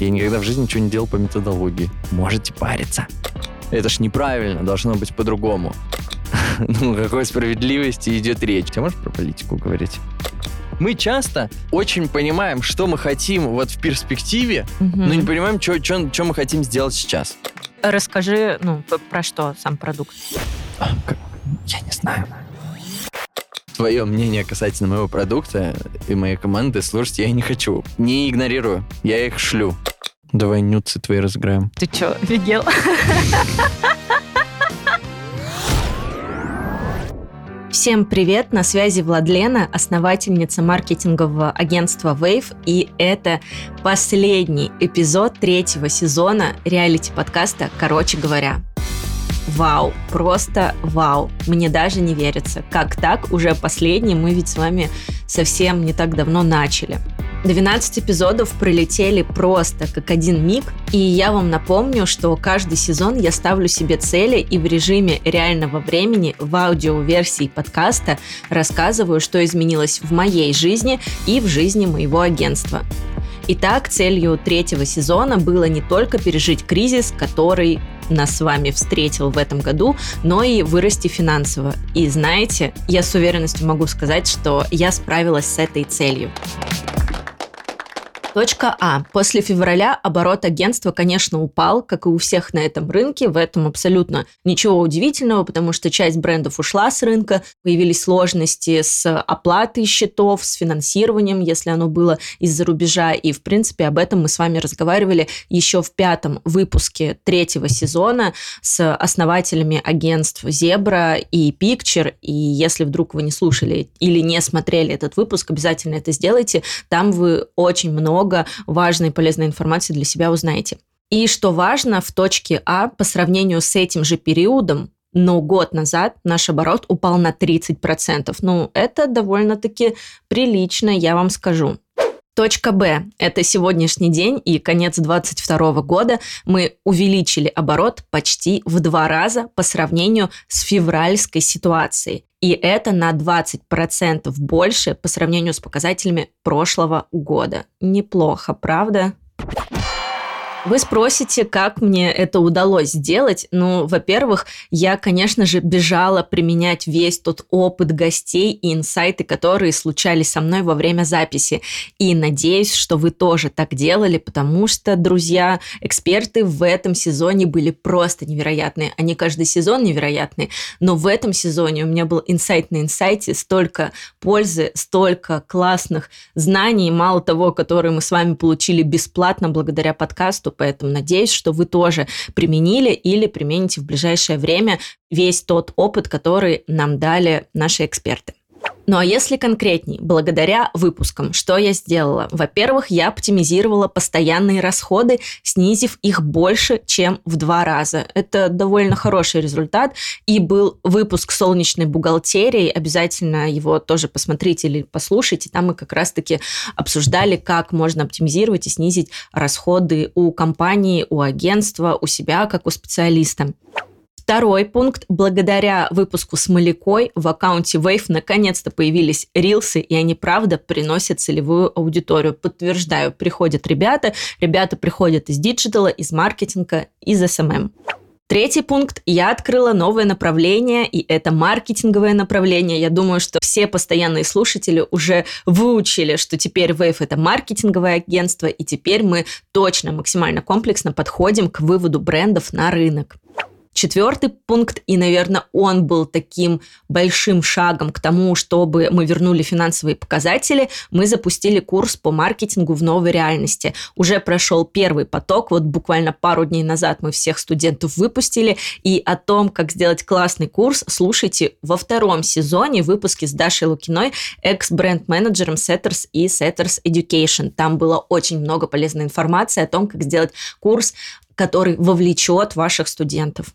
Я никогда в жизни ничего не делал по методологии. Можете париться. Это ж неправильно, должно быть по-другому. Ну, какой справедливости идет речь? Ты можешь про политику говорить? Мы часто очень понимаем, что мы хотим вот в перспективе, но не понимаем, что мы хотим сделать сейчас. Расскажи, ну, про что сам продукт. А? Я не знаю. Твое мнение касательно моего продукта и моей команды слушать я не хочу. Не игнорирую. Я их шлю. Давай нюцы твои разыграем. Ты что, офигел? Всем привет, на связи Владлена, основательница маркетингового агентства Wave, и это последний эпизод третьего сезона реалити-подкаста «Короче говоря». Вау, просто вау. Мне даже не верится. Как так? Уже последний, мы ведь с вами совсем не так давно начали. 12 эпизодов пролетели просто как один миг, и я вам напомню, что каждый сезон я ставлю себе цели и в режиме реального времени в аудиоверсии подкаста рассказываю, что изменилось в моей жизни и в жизни моего агентства. Итак, целью третьего сезона было не только пережить кризис, который нас с вами встретил в этом году, но и вырасти финансово. И знаете, я с уверенностью могу сказать, что я справилась с этой целью. Точка А. После февраля оборот агентства, конечно, упал, как и у всех на этом рынке. В этом абсолютно ничего удивительного, потому что часть брендов ушла с рынка, появились сложности с оплатой счетов, с финансированием, если оно было из-за рубежа. И, в принципе, об этом мы с вами разговаривали еще в пятом выпуске третьего сезона с основателями агентств Зебра и Picture. И если вдруг вы не слушали или не смотрели этот выпуск, обязательно это сделайте. Там вы очень много важной и полезной информации для себя узнаете. И что важно, в точке А по сравнению с этим же периодом, но год назад наш оборот упал на 30%. Ну, это довольно-таки прилично, я вам скажу. Точка Б – это сегодняшний день и конец 2022 года. Мы увеличили оборот почти в два раза по сравнению с февральской ситуацией. И это на 20% больше по сравнению с показателями прошлого года. Неплохо, правда? Вы спросите, как мне это удалось сделать? Ну, во-первых, я, конечно же, бежала применять весь тот опыт гостей и инсайты, которые случались со мной во время записи. И надеюсь, что вы тоже так делали, потому что, друзья, эксперты в этом сезоне были просто невероятные. Они каждый сезон невероятные, но в этом сезоне у меня был инсайт на инсайте, столько пользы, столько классных знаний, мало того, которые мы с вами получили бесплатно благодаря подкасту, поэтому надеюсь, что вы тоже применили или примените в ближайшее время весь тот опыт, который нам дали наши эксперты. Ну а если конкретней, благодаря выпускам, что я сделала? Во-первых, я оптимизировала постоянные расходы, снизив их больше, чем в два раза. Это довольно хороший результат. И был выпуск солнечной бухгалтерии, обязательно его тоже посмотрите или послушайте. Там мы как раз-таки обсуждали, как можно оптимизировать и снизить расходы у компании, у агентства, у себя, как у специалиста. Второй пункт. Благодаря выпуску с Малякой в аккаунте Wave наконец-то появились рилсы, и они, правда, приносят целевую аудиторию. Подтверждаю, приходят ребята. Ребята приходят из диджитала, из маркетинга, из SMM. Третий пункт. Я открыла новое направление, и это маркетинговое направление. Я думаю, что все постоянные слушатели уже выучили, что теперь Wave – это маркетинговое агентство, и теперь мы точно максимально комплексно подходим к выводу брендов на рынок. Четвертый пункт, и, наверное, он был таким большим шагом к тому, чтобы мы вернули финансовые показатели, мы запустили курс по маркетингу в новой реальности. Уже прошел первый поток, вот буквально пару дней назад мы всех студентов выпустили, и о том, как сделать классный курс, слушайте во втором сезоне выпуски с Дашей Лукиной, экс-бренд-менеджером Setters и Setters Education. Там было очень много полезной информации о том, как сделать курс, который вовлечет ваших студентов.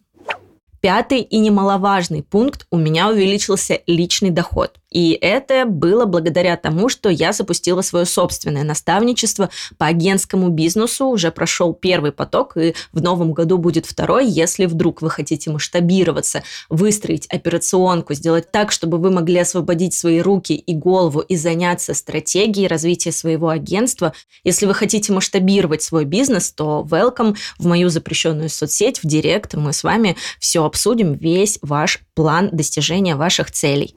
Пятый и немаловажный пункт – у меня увеличился личный доход. И это было благодаря тому, что я запустила свое собственное наставничество по агентскому бизнесу. Уже прошел первый поток, и в новом году будет второй. Если вдруг вы хотите масштабироваться, выстроить операционку, сделать так, чтобы вы могли освободить свои руки и голову и заняться стратегией развития своего агентства. Если вы хотите масштабировать свой бизнес, то welcome в мою запрещенную соцсеть, в директ. Мы с вами все обсудим, весь ваш план достижения ваших целей.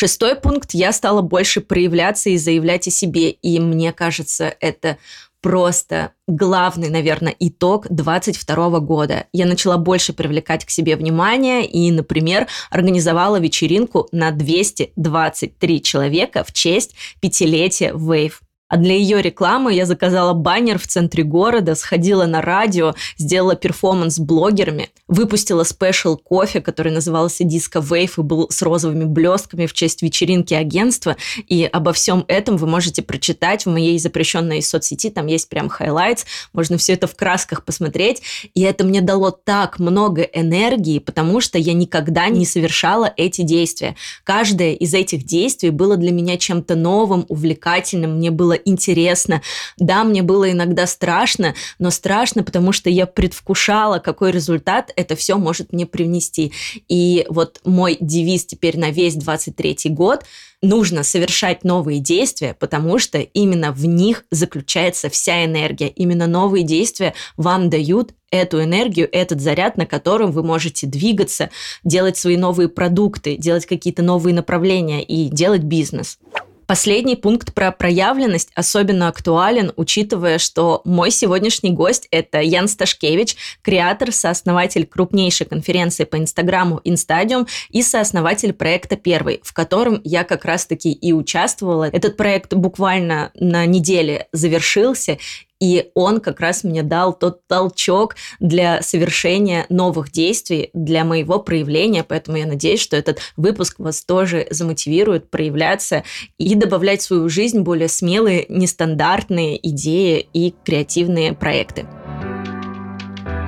Шестой пункт. Я стала больше проявляться и заявлять о себе. И мне кажется, это просто главный, наверное, итог 22 года. Я начала больше привлекать к себе внимание и, например, организовала вечеринку на 223 человека в честь пятилетия Wave. А для ее рекламы я заказала баннер в центре города, сходила на радио, сделала перформанс с блогерами, выпустила special кофе, который назывался Disco Wave и был с розовыми блестками в честь вечеринки агентства. И обо всем этом вы можете прочитать в моей запрещенной соцсети. Там есть прям highlights, можно все это в красках посмотреть. И это мне дало так много энергии, потому что я никогда не совершала эти действия. Каждое из этих действий было для меня чем-то новым, увлекательным. Мне было интересно. Да, мне было иногда страшно, но страшно, потому что я предвкушала, какой результат это все может мне привнести. И вот мой девиз теперь на весь 23 год нужно совершать новые действия, потому что именно в них заключается вся энергия. Именно новые действия вам дают эту энергию, этот заряд, на котором вы можете двигаться, делать свои новые продукты, делать какие-то новые направления и делать бизнес. Последний пункт про проявленность особенно актуален, учитывая, что мой сегодняшний гость – это Ян Сташкевич, креатор, сооснователь крупнейшей конференции по Инстаграму Инстадиум и сооснователь проекта «Первый», в котором я как раз-таки и участвовала. Этот проект буквально на неделе завершился, и он как раз мне дал тот толчок для совершения новых действий, для моего проявления. Поэтому я надеюсь, что этот выпуск вас тоже замотивирует проявляться и добавлять в свою жизнь более смелые, нестандартные идеи и креативные проекты.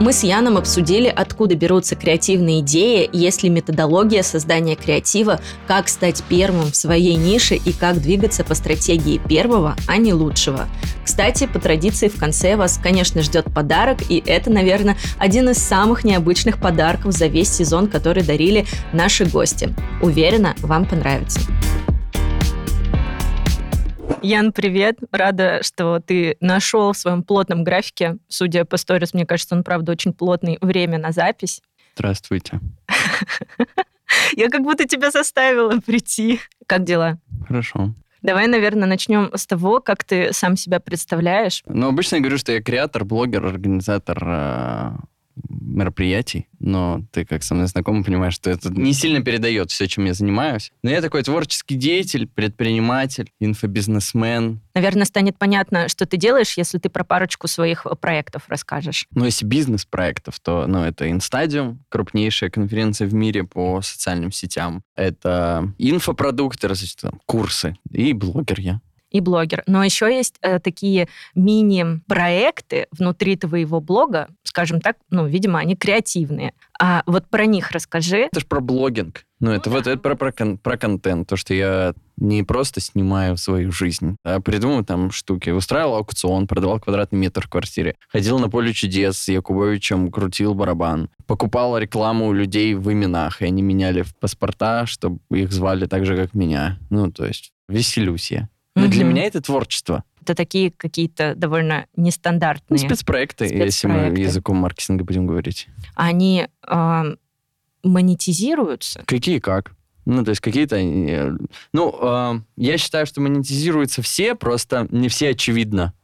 Мы с Яном обсудили, откуда берутся креативные идеи, есть ли методология создания креатива, как стать первым в своей нише и как двигаться по стратегии первого, а не лучшего. Кстати, по традиции в конце вас, конечно, ждет подарок, и это, наверное, один из самых необычных подарков за весь сезон, который дарили наши гости. Уверена, вам понравится. Ян, привет. Рада, что ты нашел в своем плотном графике, судя по сторис, мне кажется, он, правда, очень плотный, время на запись. Здравствуйте. Я как будто тебя заставила прийти. Как дела? Хорошо. Давай, наверное, начнем с того, как ты сам себя представляешь. Ну, обычно я говорю, что я креатор, блогер, организатор э, мероприятий, но ты как со мной знакомый понимаешь, что это не сильно передает все, чем я занимаюсь. Но я такой творческий деятель, предприниматель, инфобизнесмен. Наверное, станет понятно, что ты делаешь, если ты про парочку своих э, проектов расскажешь. Ну, если бизнес-проектов, то ну, это Инстадиум, крупнейшая конференция в мире по социальным сетям. Это инфопродукты, различные там, курсы и блогер я и блогер. Но еще есть э, такие мини-проекты внутри твоего блога, скажем так, ну, видимо, они креативные. А вот про них расскажи. Это же про блогинг. Ну, это вот это про, про, про контент, то, что я не просто снимаю свою жизнь, а придумываю там штуки. Устраивал аукцион, продавал квадратный метр в квартире. Ходил на поле чудес с Якубовичем, крутил барабан. Покупал рекламу у людей в именах, и они меняли в паспорта, чтобы их звали так же, как меня. Ну, то есть веселюсь я. Но угу. для меня это творчество. Это такие какие-то довольно нестандартные... Ну, спецпроекты, спецпроекты, если мы языком маркетинга будем говорить. Они э, монетизируются? Какие как? Ну, то есть какие-то... Э, ну, э, я считаю, что монетизируются все, просто не все очевидно.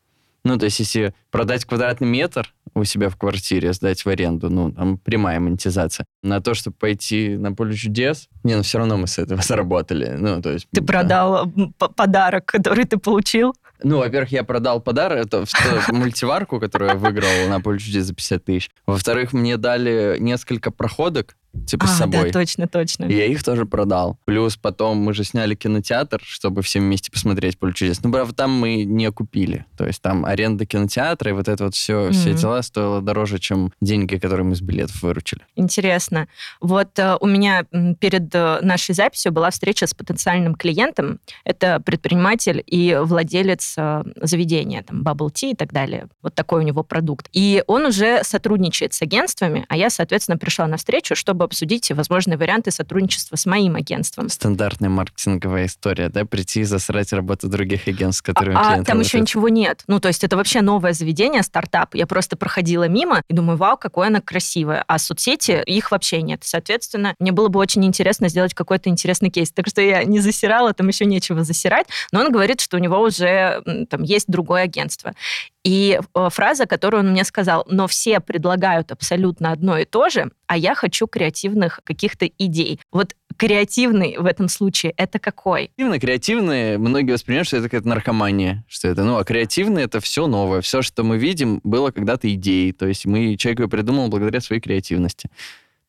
Ну, то есть если продать квадратный метр у себя в квартире, сдать в аренду, ну, там прямая монетизация. На то, чтобы пойти на поле чудес, не, ну все равно мы с этого заработали. Ну, то есть... Ты да. продал подарок, который ты получил? Ну, во-первых, я продал подарок, это мультиварку, которую я выиграл на поле чудес за 50 тысяч. Во-вторых, мне дали несколько проходок типа а, с собой. да, точно, точно. И я их тоже продал. Плюс потом мы же сняли кинотеатр, чтобы все вместе посмотреть «Поле чудес». Ну, правда, там мы не купили. То есть там аренда кинотеатра и вот это вот все, mm-hmm. все дела стоило дороже, чем деньги, которые мы с билетов выручили. Интересно. Вот э, у меня перед э, нашей записью была встреча с потенциальным клиентом. Это предприниматель и владелец э, заведения, там, Bubble Tea и так далее. Вот такой у него продукт. И он уже сотрудничает с агентствами, а я, соответственно, пришла на встречу, чтобы обсудить возможные варианты сотрудничества с моим агентством. Стандартная маркетинговая история, да? Прийти и засрать работу других агентств, с которыми а, а там еще ничего нет. Ну, то есть это вообще новое заведение, стартап. Я просто проходила мимо и думаю, вау, какое она красивое. А соцсети, их вообще нет. Соответственно, мне было бы очень интересно сделать какой-то интересный кейс. Так что я не засирала, там еще нечего засирать. Но он говорит, что у него уже там есть другое агентство. И э, фраза, которую он мне сказал, но все предлагают абсолютно одно и то же, а я хочу креативных каких-то идей. Вот креативный в этом случае это какой? Креативный, креативный, многие воспринимают, что это какая-то наркомания, что это, ну, а креативный это все новое, все, что мы видим, было когда-то идеей, то есть мы человек его придумал благодаря своей креативности.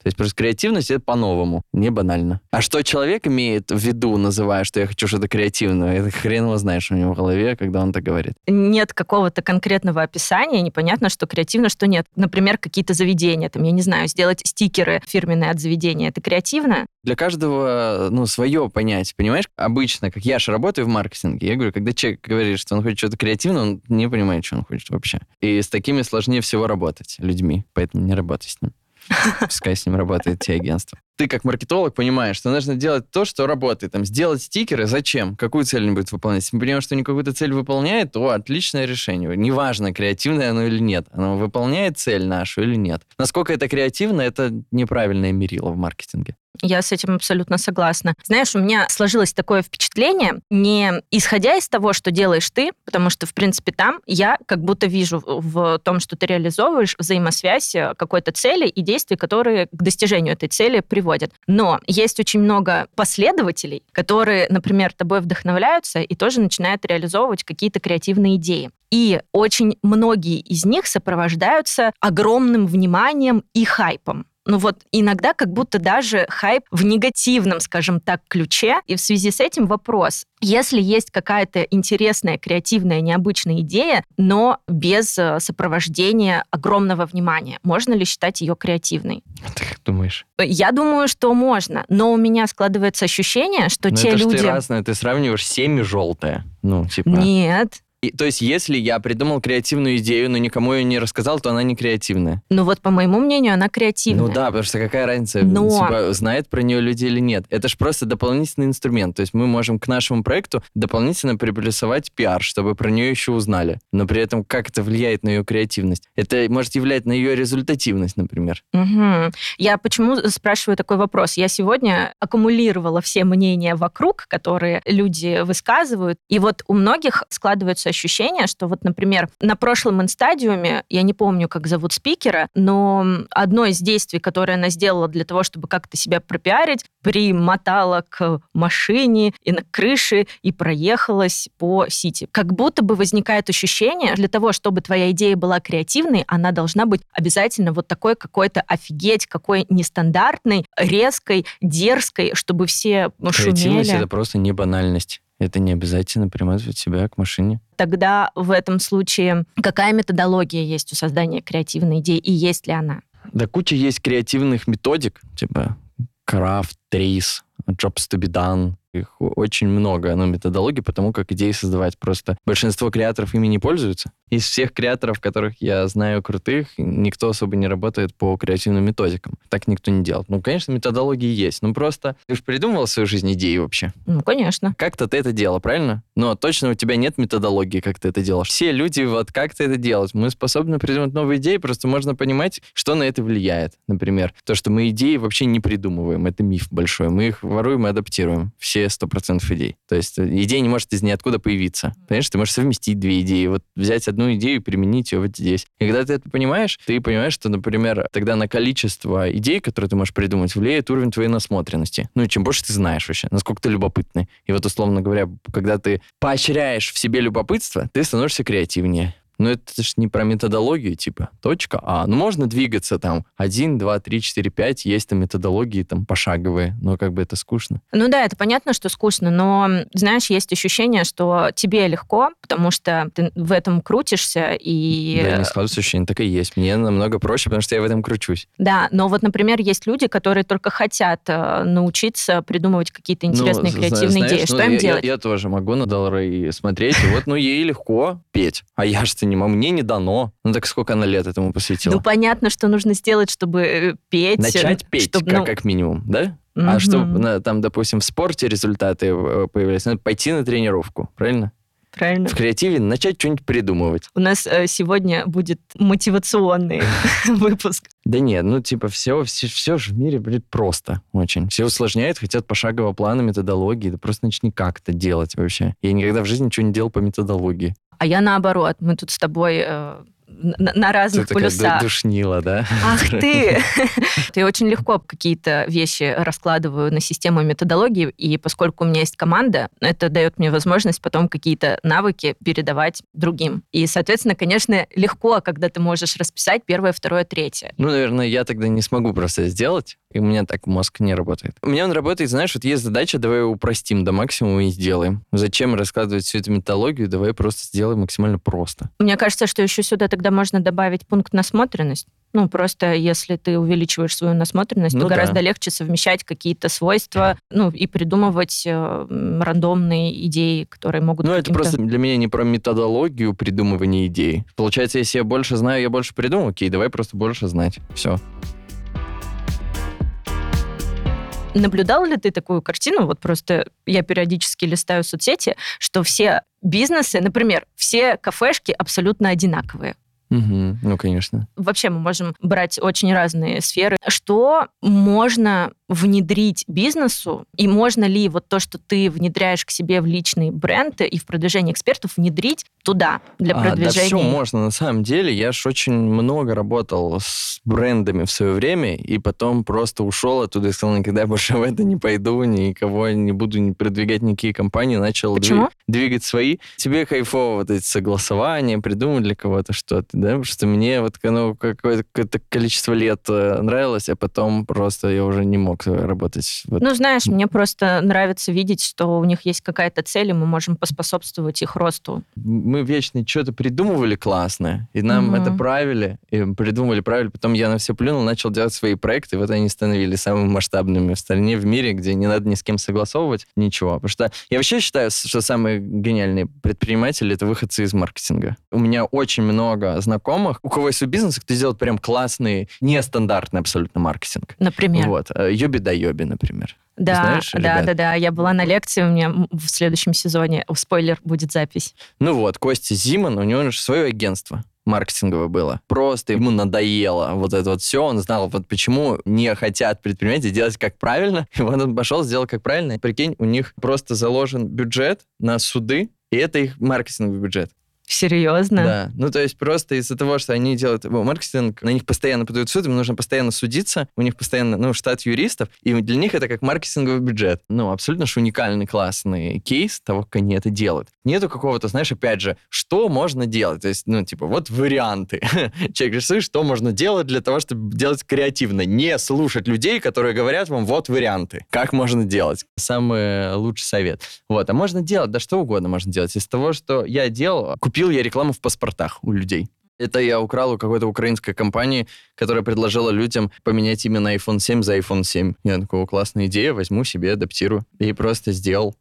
То есть просто креативность это по-новому, не банально. А что человек имеет в виду, называя, что я хочу что-то креативное, это хрен его знаешь у него в голове, когда он так говорит. Нет какого-то конкретного описания, непонятно, что креативно, что нет. Например, какие-то заведения, там, я не знаю, сделать стикеры фирменные от заведения, это креативно? Для каждого, ну, свое понять, понимаешь? Обычно, как я же работаю в маркетинге, я говорю, когда человек говорит, что он хочет что-то креативное, он не понимает, что он хочет вообще. И с такими сложнее всего работать людьми, поэтому не работай с ним. Пускай с ним работает те агентства. Ты как маркетолог понимаешь, что нужно делать то, что работает. Там, сделать стикеры, зачем? Какую цель они будут выполнять? Если мы понимаем, что они какую-то цель выполняет, то отличное решение. Неважно, креативное оно или нет. Оно выполняет цель нашу или нет. Насколько это креативно, это неправильное мерило в маркетинге. Я с этим абсолютно согласна. Знаешь, у меня сложилось такое впечатление, не исходя из того, что делаешь ты, потому что, в принципе, там я как будто вижу в том, что ты реализовываешь взаимосвязь э, какой-то цели и действий, которые к достижению этой цели приводят. Но есть очень много последователей, которые, например, тобой вдохновляются и тоже начинают реализовывать какие-то креативные идеи. И очень многие из них сопровождаются огромным вниманием и хайпом. Ну вот иногда как будто даже хайп в негативном, скажем так, ключе. И в связи с этим вопрос. Если есть какая-то интересная, креативная, необычная идея, но без э, сопровождения огромного внимания, можно ли считать ее креативной? Ты как думаешь? Я думаю, что можно, но у меня складывается ощущение, что но те это люди... Ты разное, ты сравниваешь семь и желтое. Ну, типа... Нет, и, то есть, если я придумал креативную идею, но никому ее не рассказал, то она не креативная. Ну вот, по моему мнению, она креативная. Ну да, потому что какая разница, но... типа, знает про нее люди или нет. Это же просто дополнительный инструмент. То есть мы можем к нашему проекту дополнительно приплюсовать пиар, чтобы про нее еще узнали. Но при этом как это влияет на ее креативность? Это может влиять на ее результативность, например. Угу. Я почему спрашиваю такой вопрос? Я сегодня аккумулировала все мнения вокруг, которые люди высказывают. И вот у многих складываются создается ощущение, что вот, например, на прошлом инстадиуме, я не помню, как зовут спикера, но одно из действий, которое она сделала для того, чтобы как-то себя пропиарить, примотала к машине и на крыше и проехалась по Сити. Как будто бы возникает ощущение, для того, чтобы твоя идея была креативной, она должна быть обязательно вот такой какой-то офигеть, какой нестандартной, резкой, дерзкой, чтобы все Креативность шумели. это просто не банальность. Это не обязательно примазывать себя к машине. Тогда в этом случае какая методология есть у создания креативной идеи и есть ли она? Да куча есть креативных методик, типа крафт, трейс, jobs to be done, их очень много, но методологий по тому, как идеи создавать. Просто большинство креаторов ими не пользуются. Из всех креаторов, которых я знаю крутых, никто особо не работает по креативным методикам. Так никто не делает. Ну, конечно, методологии есть. Ну, просто ты же придумывал в свою жизнь идеи вообще? Ну, конечно. Как-то ты это делал, правильно? Но точно у тебя нет методологии, как ты это делаешь. Все люди, вот как ты это делаешь. Мы способны придумать новые идеи, просто можно понимать, что на это влияет. Например, то, что мы идеи вообще не придумываем. Это миф большой. Мы их воруем и адаптируем. Все 100% идей. То есть э, идея не может из ниоткуда появиться. Понимаешь, ты можешь совместить две идеи. Вот взять одну идею и применить ее вот здесь. И когда ты это понимаешь, ты понимаешь, что, например, тогда на количество идей, которые ты можешь придумать, влияет уровень твоей насмотренности. Ну и чем больше ты знаешь вообще, насколько ты любопытный. И вот, условно говоря, когда ты поощряешь в себе любопытство, ты становишься креативнее Ну, это же не про методологию, типа, точка А. Ну, можно двигаться там 1, 2, 3, 4, 5, есть там методологии там пошаговые, но как бы это скучно. Ну да, это понятно, что скучно, но, знаешь, есть ощущение, что тебе легко, потому что ты в этом крутишься и... Да, не складывается ощущение, так и есть. Мне намного проще, потому что я в этом кручусь. Да, но вот, например, есть люди, которые только хотят э, научиться придумывать какие-то интересные ну, креативные знаешь, идеи. ну, Что им я, делать? Я, я тоже могу на доллары смотреть, и вот, ну, ей легко петь, а я же не могу, мне не дано. Ну, так сколько она лет этому посвятила? Ну, понятно, что нужно сделать, чтобы э, петь. Начать петь, чтобы, как, ну, как минимум, да? мгм. А чтобы там, допустим, в спорте результаты э, появлялись, надо пойти на тренировку, правильно? Правильно. В креативе начать что-нибудь придумывать. У нас э, сегодня будет мотивационный выпуск. Да нет, ну типа все, все, все же в мире, блин, просто очень. Все усложняют, хотят пошагового плана, методологии. Да просто начни как это делать вообще. Я никогда в жизни ничего не делал по методологии. А я наоборот. Мы тут с тобой э, на, на Ты разных такая полюсах. душнила, да? Ах ты! Ты очень легко какие-то вещи раскладываю на систему методологии, и поскольку у меня есть команда, это дает мне возможность потом какие-то навыки передавать другим. И, соответственно, конечно, легко, когда ты можешь расписать первое, второе, третье. Ну, наверное, я тогда не смогу просто сделать, и у меня так мозг не работает. У меня он работает, знаешь, вот есть задача, давай его упростим до максимума и сделаем. Зачем раскладывать всю эту методологию, давай просто сделаем максимально просто. Мне кажется, что еще сюда тогда можно добавить пункт насмотренность. Ну, просто если ты увеличиваешь свою насмотренность, Ну то да. гораздо легче совмещать какие-то свойства, ну, и придумывать э, рандомные идеи, которые могут... Ну, это просто для меня не про методологию придумывания идей. Получается, если я больше знаю, я больше придумаю, окей, давай просто больше знать. Все. Наблюдал ли ты такую картину? Вот просто я периодически листаю соцсети, что все бизнесы, например, все кафешки абсолютно одинаковые. Угу. Ну, конечно. Вообще мы можем брать очень разные сферы. Что можно внедрить бизнесу, и можно ли вот то, что ты внедряешь к себе в личный бренд и в продвижение экспертов, внедрить туда для А, да продвижения? все можно, на самом деле. Я ж очень много работал с брендами в свое время, и потом просто ушел оттуда и сказал, никогда больше в это не пойду, никого не буду не продвигать никакие компании, начал Почему? двигать свои. Тебе кайфово вот эти согласования, придумать для кого-то что-то, да? Потому что мне вот какое-то какое-то количество лет э, нравилось, а потом просто я уже не мог э, работать. Вот. Ну, знаешь, мне просто нравится видеть, что у них есть какая-то цель, и мы можем поспособствовать их росту. мы вечно что-то придумывали классное, и нам Мгм. это правили, и придумывали правили. Потом я на все плюнул, начал делать свои проекты, и вот они становились самыми масштабными в стране, в мире, где не надо ни с кем согласовывать ничего. Потому что я вообще считаю, что самые гениальные предприниматели — это выходцы из маркетинга. У меня очень много знакомых, у кого есть свой бизнес, кто делает прям классный, нестандартный абсолютно маркетинг. Например. Вот. Э, Йоби например. Да, Знаешь, да, ребят? да, да. Я была на лекции, у меня в следующем сезоне, спойлер, будет запись. Ну вот, Костя Зиман, у него же свое агентство маркетинговое было. Просто ему надоело вот это вот все. Он знал, вот почему не хотят предприниматели делать как правильно. И вот он пошел, сделал как правильно. Прикинь, у них просто заложен бюджет на суды, и это их маркетинговый бюджет. Серьезно? Да. Ну, то есть просто из-за того, что они делают ну, маркетинг, на них постоянно подают суд, им нужно постоянно судиться, у них постоянно, ну, штат юристов, и для них это как маркетинговый бюджет. Ну, абсолютно же уникальный, классный кейс того, как они это делают. Нету какого-то, знаешь, опять же, что можно делать? То есть, ну, типа, вот варианты. Человек решил, что можно делать для того, чтобы делать креативно. Не слушать людей, которые говорят вам, вот варианты. Как можно делать? Самый лучший совет. Вот, а можно делать, да что угодно можно делать. Из того, что я делал, купил я рекламу в паспортах у людей. Это я украл у какой-то украинской компании, которая предложила людям поменять именно iPhone 7 за iPhone 7. Я такой, «О, классная идея, возьму себе, адаптирую. И просто сделал.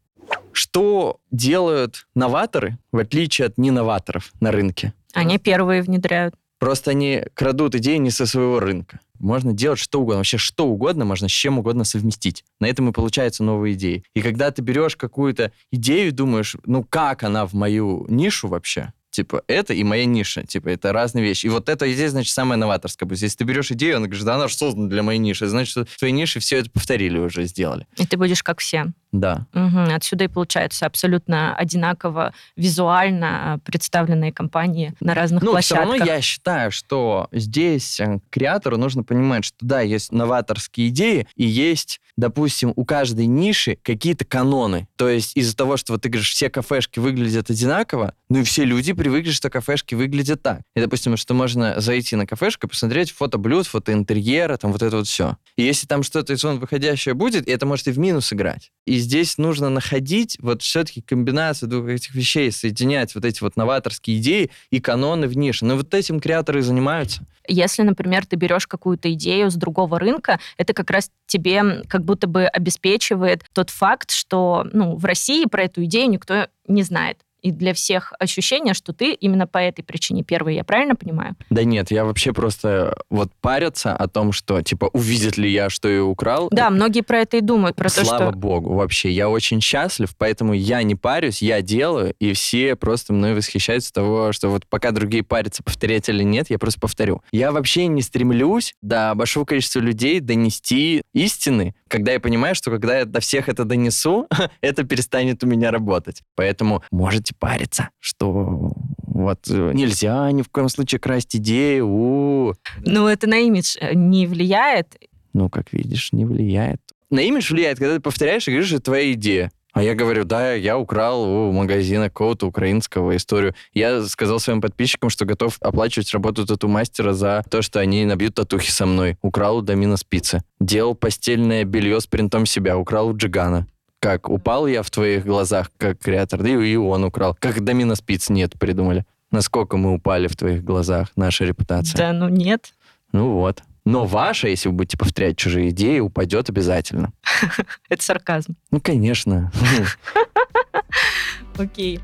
Что делают новаторы, в отличие от неноваторов на рынке? Они первые внедряют. Просто они крадут идеи не со своего рынка. Можно делать что угодно. Вообще что угодно можно с чем угодно совместить. На этом и получаются новые идеи. И когда ты берешь какую-то идею думаешь, ну как она в мою нишу вообще? Типа, это и моя ниша. Типа, это разные вещи. И вот эта идея, значит, самая новаторская. будет. Если ты берешь идею, она говорит, да она же создана для моей ниши. Значит, в твоей нише все это повторили уже, сделали. И ты будешь как все. Да. Угу. Отсюда и получается абсолютно одинаково визуально а, представленные компании на разных ну, площадках. все равно я считаю, что здесь э, креатору нужно понимать, что да, есть новаторские идеи и есть допустим, у каждой ниши какие-то каноны. То есть из-за того, что вот ты говоришь, все кафешки выглядят одинаково, ну и все люди привыкли, что кафешки выглядят так. И, допустим, что можно зайти на кафешку и посмотреть фото блюд, фото интерьера, там вот это вот все. И если там что-то из зон выходящее будет, это может и в минус играть. И здесь нужно находить вот все-таки комбинацию двух этих вещей, соединять вот эти вот новаторские идеи и каноны в нише. Но вот этим креаторы и занимаются. Если, например, ты берешь какую-то идею с другого рынка, это как раз тебе как будто бы обеспечивает тот факт, что ну, в России про эту идею никто не знает и для всех ощущение, что ты именно по этой причине первый, я правильно понимаю? Да нет, я вообще просто вот париться о том, что, типа, увидит ли я, что я украл. Да, многие про это и думают, про Слава то, что... богу, вообще, я очень счастлив, поэтому я не парюсь, я делаю, и все просто мной восхищаются того, что вот пока другие парятся, повторять или нет, я просто повторю. Я вообще не стремлюсь до большого количества людей донести истины, когда я понимаю, что когда я до всех это донесу, это перестанет у меня работать. Поэтому можете париться, что вот э, нельзя ни в коем случае красть идею. У -у -у. Ну, это на имидж э, не влияет? Ну, как видишь, не влияет. На имидж влияет, когда ты повторяешь и говоришь, что это твоя идея. А я говорю, да, я украл у магазина какого-то украинского историю. Я сказал своим подписчикам, что готов оплачивать работу тату-мастера за то, что они набьют татухи со мной. Украл у Домина спицы. Делал постельное белье с принтом себя. Украл у Джигана. Как, упал я в твоих глазах, как креатор? Да и он украл. Как Домина спиц нет придумали. Насколько мы упали в твоих глазах, наша репутация? Да, ну нет. Ну вот. Но ваша, если вы будете повторять чужие идеи, упадет обязательно. Это сарказм. Ну, конечно. Окей.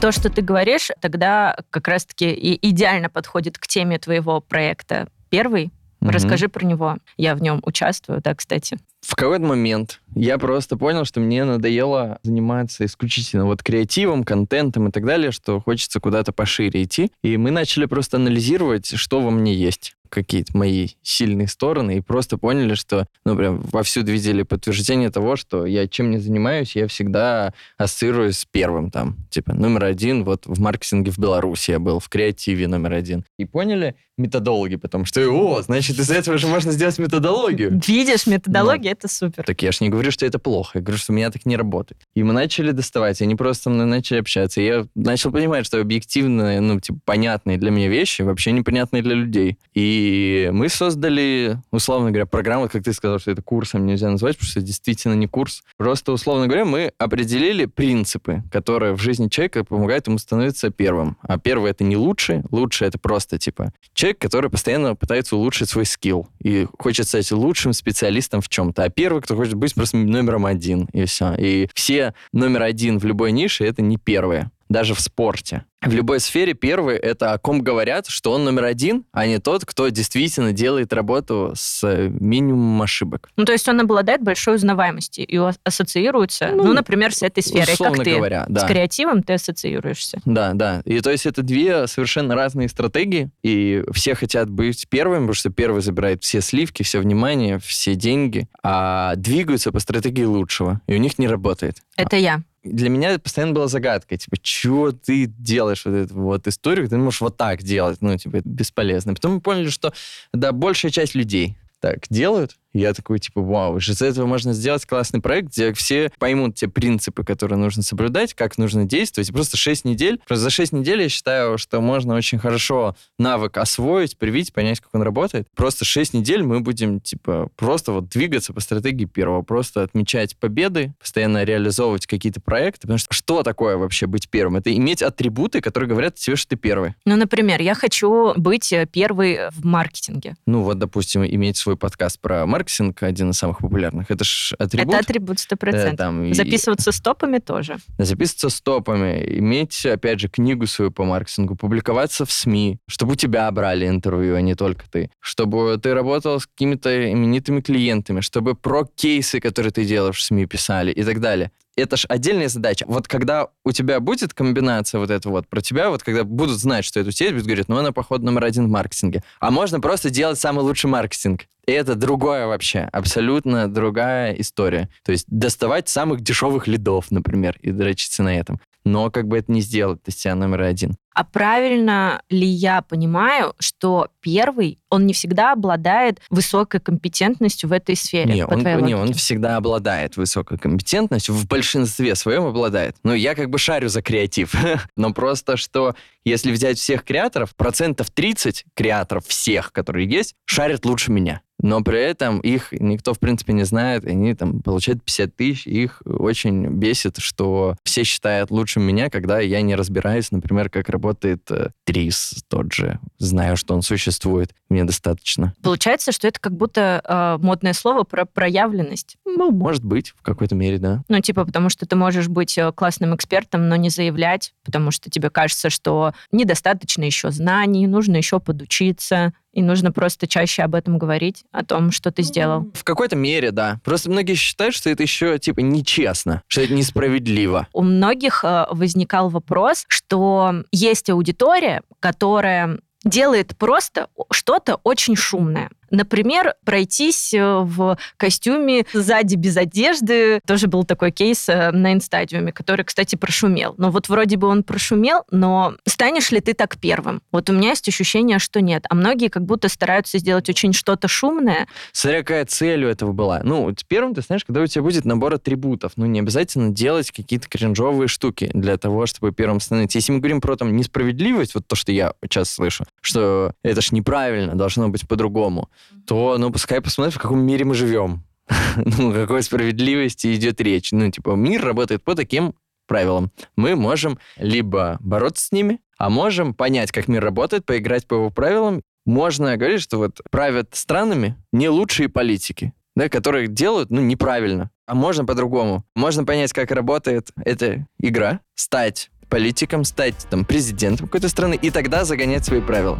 То, что ты говоришь, тогда как раз-таки идеально подходит к теме твоего проекта. Первый. Расскажи про него. Я в нем участвую, да, кстати. В какой-то момент я просто понял, что мне надоело заниматься исключительно вот креативом, контентом и так далее, что хочется куда-то пошире идти. И мы начали просто анализировать, что во мне есть какие-то мои сильные стороны и просто поняли, что, ну, прям вовсюду видели подтверждение того, что я чем не занимаюсь, я всегда ассоциируюсь с первым там. Типа, номер один вот в маркетинге в Беларуси я был, в креативе номер один. И поняли методологи, потому что, о, значит, из этого же можно сделать методологию. Видишь, методология, это супер. Так я ж не говорю, что это плохо, я говорю, что у меня так не работает. И мы начали доставать, они просто со мной начали общаться. И я начал понимать, что объективные, ну, типа, понятные для меня вещи вообще непонятные для людей. И и мы создали, условно говоря, программу, как ты сказал, что это курсом нельзя назвать, потому что это действительно не курс. Просто, условно говоря, мы определили принципы, которые в жизни человека помогают ему становиться первым. А первый — это не лучше, лучше — это просто, типа, человек, который постоянно пытается улучшить свой скилл и хочет стать лучшим специалистом в чем-то. А первый, кто хочет быть просто номером один, и все. И все номер один в любой нише — это не первые даже в спорте. В любой сфере первый — это о ком говорят, что он номер один, а не тот, кто действительно делает работу с минимумом ошибок. Ну, то есть он обладает большой узнаваемостью и ассоциируется, ну, ну например, с этой сферой. Условно как ты говоря, да. С креативом ты ассоциируешься. Да, да. И то есть это две совершенно разные стратегии, и все хотят быть первыми, потому что первый забирает все сливки, все внимание, все деньги, а двигаются по стратегии лучшего, и у них не работает. Это я для меня постоянно была загадка, типа, чего ты делаешь вот эту вот историю, ты можешь вот так делать, ну, типа, это бесполезно. Потом мы поняли, что, да, большая часть людей так делают, я такой, типа, вау, из этого можно сделать классный проект, где все поймут те принципы, которые нужно соблюдать, как нужно действовать. просто 6 недель, просто за 6 недель я считаю, что можно очень хорошо навык освоить, привить, понять, как он работает. Просто 6 недель мы будем, типа, просто вот двигаться по стратегии первого, просто отмечать победы, постоянно реализовывать какие-то проекты, потому что что такое вообще быть первым? Это иметь атрибуты, которые говорят тебе, что ты первый. Ну, например, я хочу быть э, первый в маркетинге. Ну, вот, допустим, иметь свой подкаст про маркетинг, маркетинг один из самых популярных. Это же атрибут. Это атрибут 100%. Да, там, записываться и... стопами тоже. Записываться стопами, иметь, опять же, книгу свою по маркетингу, публиковаться в СМИ, чтобы у тебя брали интервью, а не только ты. Чтобы ты работал с какими-то именитыми клиентами, чтобы про кейсы, которые ты делаешь в СМИ, писали и так далее это ж отдельная задача. Вот когда у тебя будет комбинация вот эта вот про тебя, вот когда будут знать, что это у тебя, будут говорить, ну, она, походу, номер один в маркетинге. А можно просто делать самый лучший маркетинг. И это другое вообще, абсолютно другая история. То есть доставать самых дешевых лидов, например, и дрочиться на этом. Но как бы это не сделать, ты себя номер один. А правильно ли я понимаю, что первый, он не всегда обладает высокой компетентностью в этой сфере? Не, он, не он всегда обладает высокой компетентностью, в большинстве своем обладает. Но я как бы шарю за креатив. Но просто, что если взять всех креаторов, процентов 30 креаторов всех, которые есть, шарят лучше меня но при этом их никто, в принципе, не знает, и они там получают 50 тысяч, их очень бесит, что все считают лучше меня, когда я не разбираюсь, например, как работает э, Трис тот же. Знаю, что он существует, мне достаточно. Получается, что это как будто э, модное слово про проявленность. Ну, может быть, в какой-то мере, да. Ну, типа, потому что ты можешь быть э, классным экспертом, но не заявлять, потому что тебе кажется, что недостаточно еще знаний, нужно еще подучиться, и нужно просто чаще об этом говорить, о том, что ты сделал. В какой-то мере, да. Просто многие считают, что это еще, типа, нечестно, что это несправедливо. У многих э, возникал вопрос, что есть аудитория, которая делает просто что-то очень шумное. Например, пройтись э, в костюме сзади без одежды. Тоже был такой кейс э, на инстадиуме, который, кстати, прошумел. Но вот вроде бы он прошумел, но станешь ли ты так первым? Вот у меня есть ощущение, что нет. А многие как будто стараются сделать очень что-то шумное. Смотря какая цель у этого была. Ну, первым ты знаешь, когда у тебя будет набор атрибутов, ну, не обязательно делать какие-то кринжовые штуки для того, чтобы первым становиться. Если мы говорим про там несправедливость, вот то, что я сейчас слышу, что это ж неправильно, должно быть по-другому то, ну, пускай посмотрят, в каком мире мы живем. ну, какой справедливости идет речь. Ну, типа, мир работает по таким правилам. Мы можем либо бороться с ними, а можем понять, как мир работает, поиграть по его правилам. Можно говорить, что вот правят странами не лучшие политики, да, которые делают, ну, неправильно. А можно по-другому. Можно понять, как работает эта игра, стать политиком, стать там президентом какой-то страны и тогда загонять свои правила.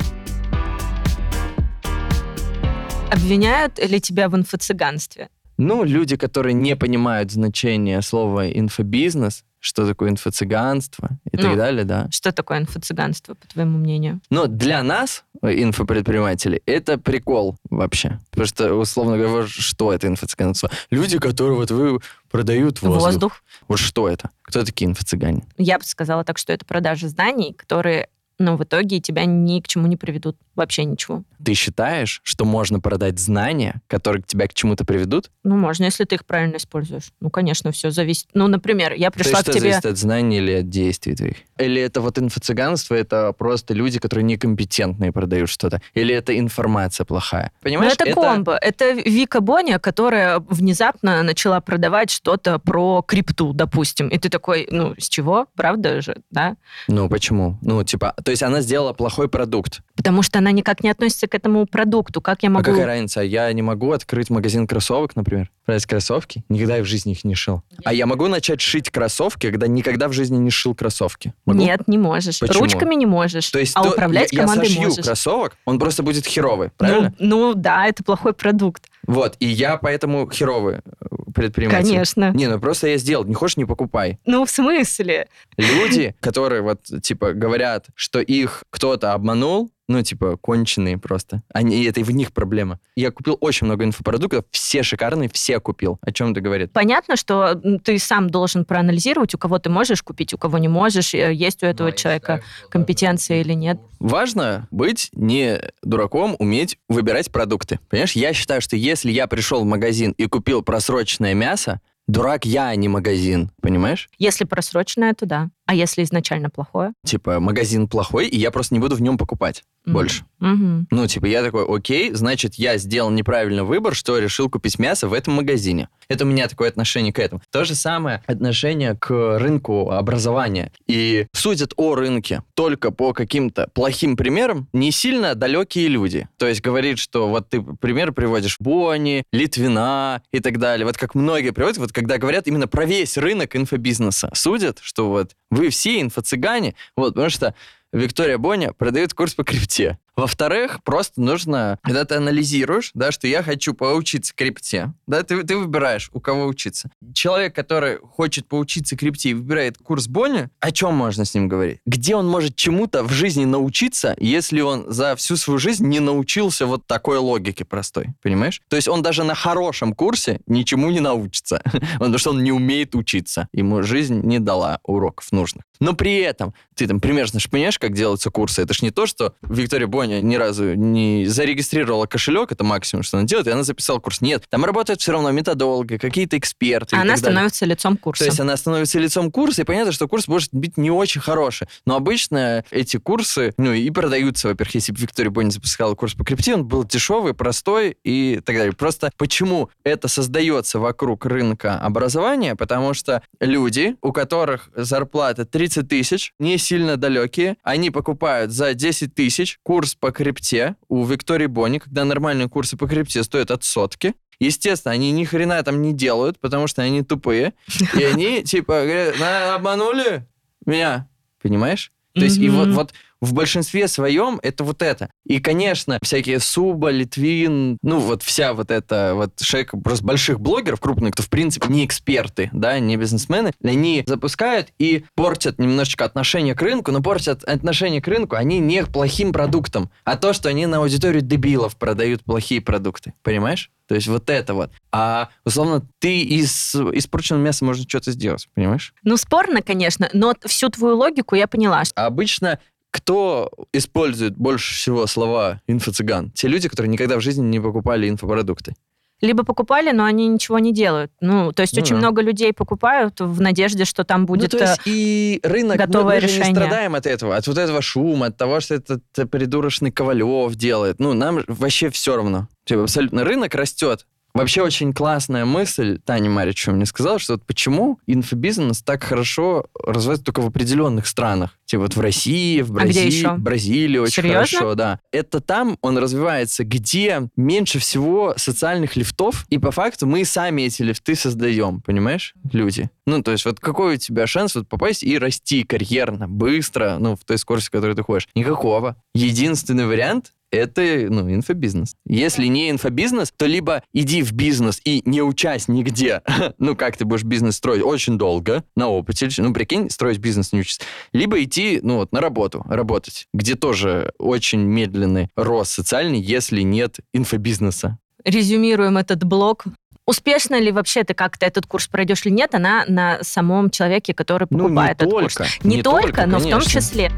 Обвиняют ли тебя в инфо-цыганстве? Ну, люди, которые не понимают значение слова инфобизнес, что такое инфо-цыганство и ну, так далее, да. Что такое инфо-цыганство, по твоему мнению? Ну, для нас, инфопредпринимателей, это прикол вообще. Потому что, условно говоря, что это инфо-цыганство? Люди, которые вот вы продают воздух. Воздух. Вот что это? Кто такие инфо-цыгане? Я бы сказала так, что это продажа зданий, которые но в итоге тебя ни к чему не приведут. Вообще ничего. Ты считаешь, что можно продать знания, которые тебя к чему-то приведут? Ну, можно, если ты их правильно используешь. Ну, конечно, все зависит. Ну, например, я пришла То есть, к тебе... зависит от знаний или от действий твоих? Или это вот инфо-цыганство, это просто люди, которые некомпетентные продают что-то? Или это информация плохая? Понимаешь? Ну, это, это комбо. Это Вика Боня, которая внезапно начала продавать что-то про крипту, допустим. И ты такой, ну, с чего? Правда же, да? Ну, почему? Ну, типа, то есть она сделала плохой продукт. Потому что она никак не относится к этому продукту. Как я а могу... А какая разница? Я не могу открыть магазин кроссовок, например, продать кроссовки. Никогда я в жизни их не шил. А я могу начать шить кроссовки, когда никогда в жизни не шил кроссовки? Могу? Нет, не можешь. Почему? Ручками не можешь. То есть а то, управлять я, командой я сошью можешь. кроссовок, он просто будет херовый, правильно? Ну, ну да, это плохой продукт. Вот, и я поэтому херовый э, предприниматель. Конечно. Не, ну просто я сделал. Не хочешь, не покупай. Ну, в смысле? Люди, которые вот, типа, говорят, что их кто-то обманул, ну, типа, конченые просто. Они, это в них проблема. Я купил очень много инфопродуктов, все шикарные, все купил. О чем это говорит? Понятно, что ты сам должен проанализировать, у кого ты можешь купить, у кого не можешь, э, есть у этого Но человека считаю, компетенция или нет. Важно быть не дураком, уметь выбирать продукты. Понимаешь, я считаю, что если я пришел в магазин и купил просроченное мясо, Дурак я, а не магазин, понимаешь? Если просроченное, то да. А если изначально плохое? Типа, магазин плохой, и я просто не буду в нем покупать mm-hmm. больше. Mm-hmm. Ну, типа, я такой, окей, значит, я сделал неправильный выбор, что решил купить мясо в этом магазине. Это у меня такое отношение к этому. То же самое отношение к рынку образования. И судят о рынке только по каким-то плохим примерам не сильно далекие люди. То есть говорит, что вот ты пример приводишь Бонни, Литвина и так далее. Вот как многие приводят, вот когда говорят именно про весь рынок инфобизнеса, судят, что вот вы все инфо-цыгане, вот, потому что Виктория Боня продает курс по крипте. Во-вторых, просто нужно, когда ты анализируешь, да, что я хочу поучиться крипте, да, ты, ты выбираешь, у кого учиться. Человек, который хочет поучиться крипте и выбирает курс Бонни, о чем можно с ним говорить? Где он может чему-то в жизни научиться, если он за всю свою жизнь не научился вот такой логике простой, понимаешь? То есть он даже на хорошем курсе ничему не научится, потому что он не умеет учиться. Ему жизнь не дала уроков нужных. Но при этом ты там примерно же понимаешь, как делаются курсы. Это ж не то, что Виктория Боня ни разу не зарегистрировала кошелек, это максимум, что она делает, и она записала курс. Нет, там работает все равно методолога, какие-то эксперты. Она становится далее. лицом курса. То есть она становится лицом курса, и понятно, что курс может быть не очень хороший. Но обычно эти курсы, ну, и продаются, во-первых, если бы Виктория Боня запускала курс по крипте, он был дешевый, простой и так далее. Просто почему это создается вокруг рынка образования? Потому что люди, у которых зарплата 30 тысяч, не сильно далекие, они покупают за 10 тысяч курс по крипте у Виктории Бони, когда нормальные курсы по крипте стоят от сотки. Естественно, они ни хрена там не делают, потому что они тупые. И они, типа, говорят, обманули меня, понимаешь? То есть, и вот, вот в большинстве своем это вот это. И, конечно, всякие Суба, Литвин, ну, вот вся вот эта вот шейка просто больших блогеров крупных, кто, в принципе, не эксперты, да, не бизнесмены, они запускают и портят немножечко отношение к рынку, но портят отношение к рынку они не плохим продуктам, а то, что они на аудиторию дебилов продают плохие продукты. Понимаешь? То есть вот это вот. А, условно, ты из испорченного мяса можно что-то сделать, понимаешь? Ну, спорно, конечно, но всю твою логику я поняла. Обычно кто использует больше всего слова инфо-цыган? Те люди, которые никогда в жизни не покупали инфопродукты. Либо покупали, но они ничего не делают. Ну, то есть ну, очень да. много людей покупают в надежде, что там ну, будет ну, то есть э, и рынок, готовое мы, мы решение. не страдаем от этого, от вот этого шума, от того, что этот придурочный Ковалев делает. Ну, нам вообще все равно. Типа, абсолютно рынок растет, Вообще очень классная мысль Таня Маричева мне сказала, что вот почему инфобизнес так хорошо развивается только в определенных странах. Типа вот в России, в Бразилии, а еще? Бразилии очень Серьезно? хорошо, да. Это там он развивается, где меньше всего социальных лифтов, и по факту мы сами эти лифты создаем, понимаешь, люди. Ну, то есть вот какой у тебя шанс вот попасть и расти карьерно, быстро, ну, в той скорости, в которой ты ходишь? Никакого. Единственный вариант это, ну, инфобизнес. Если не инфобизнес, то либо иди в бизнес и не учась нигде. ну, как ты будешь бизнес строить? Очень долго, на опыте. Ну, прикинь, строить бизнес не учиться. Либо идти, ну, вот, на работу, работать, где тоже очень медленный рост социальный, если нет инфобизнеса. Резюмируем этот блок. Успешно ли вообще ты как-то этот курс пройдешь или нет, она на самом человеке, который покупает ну, не этот только, курс. Не, не только, только но конечно. в том числе.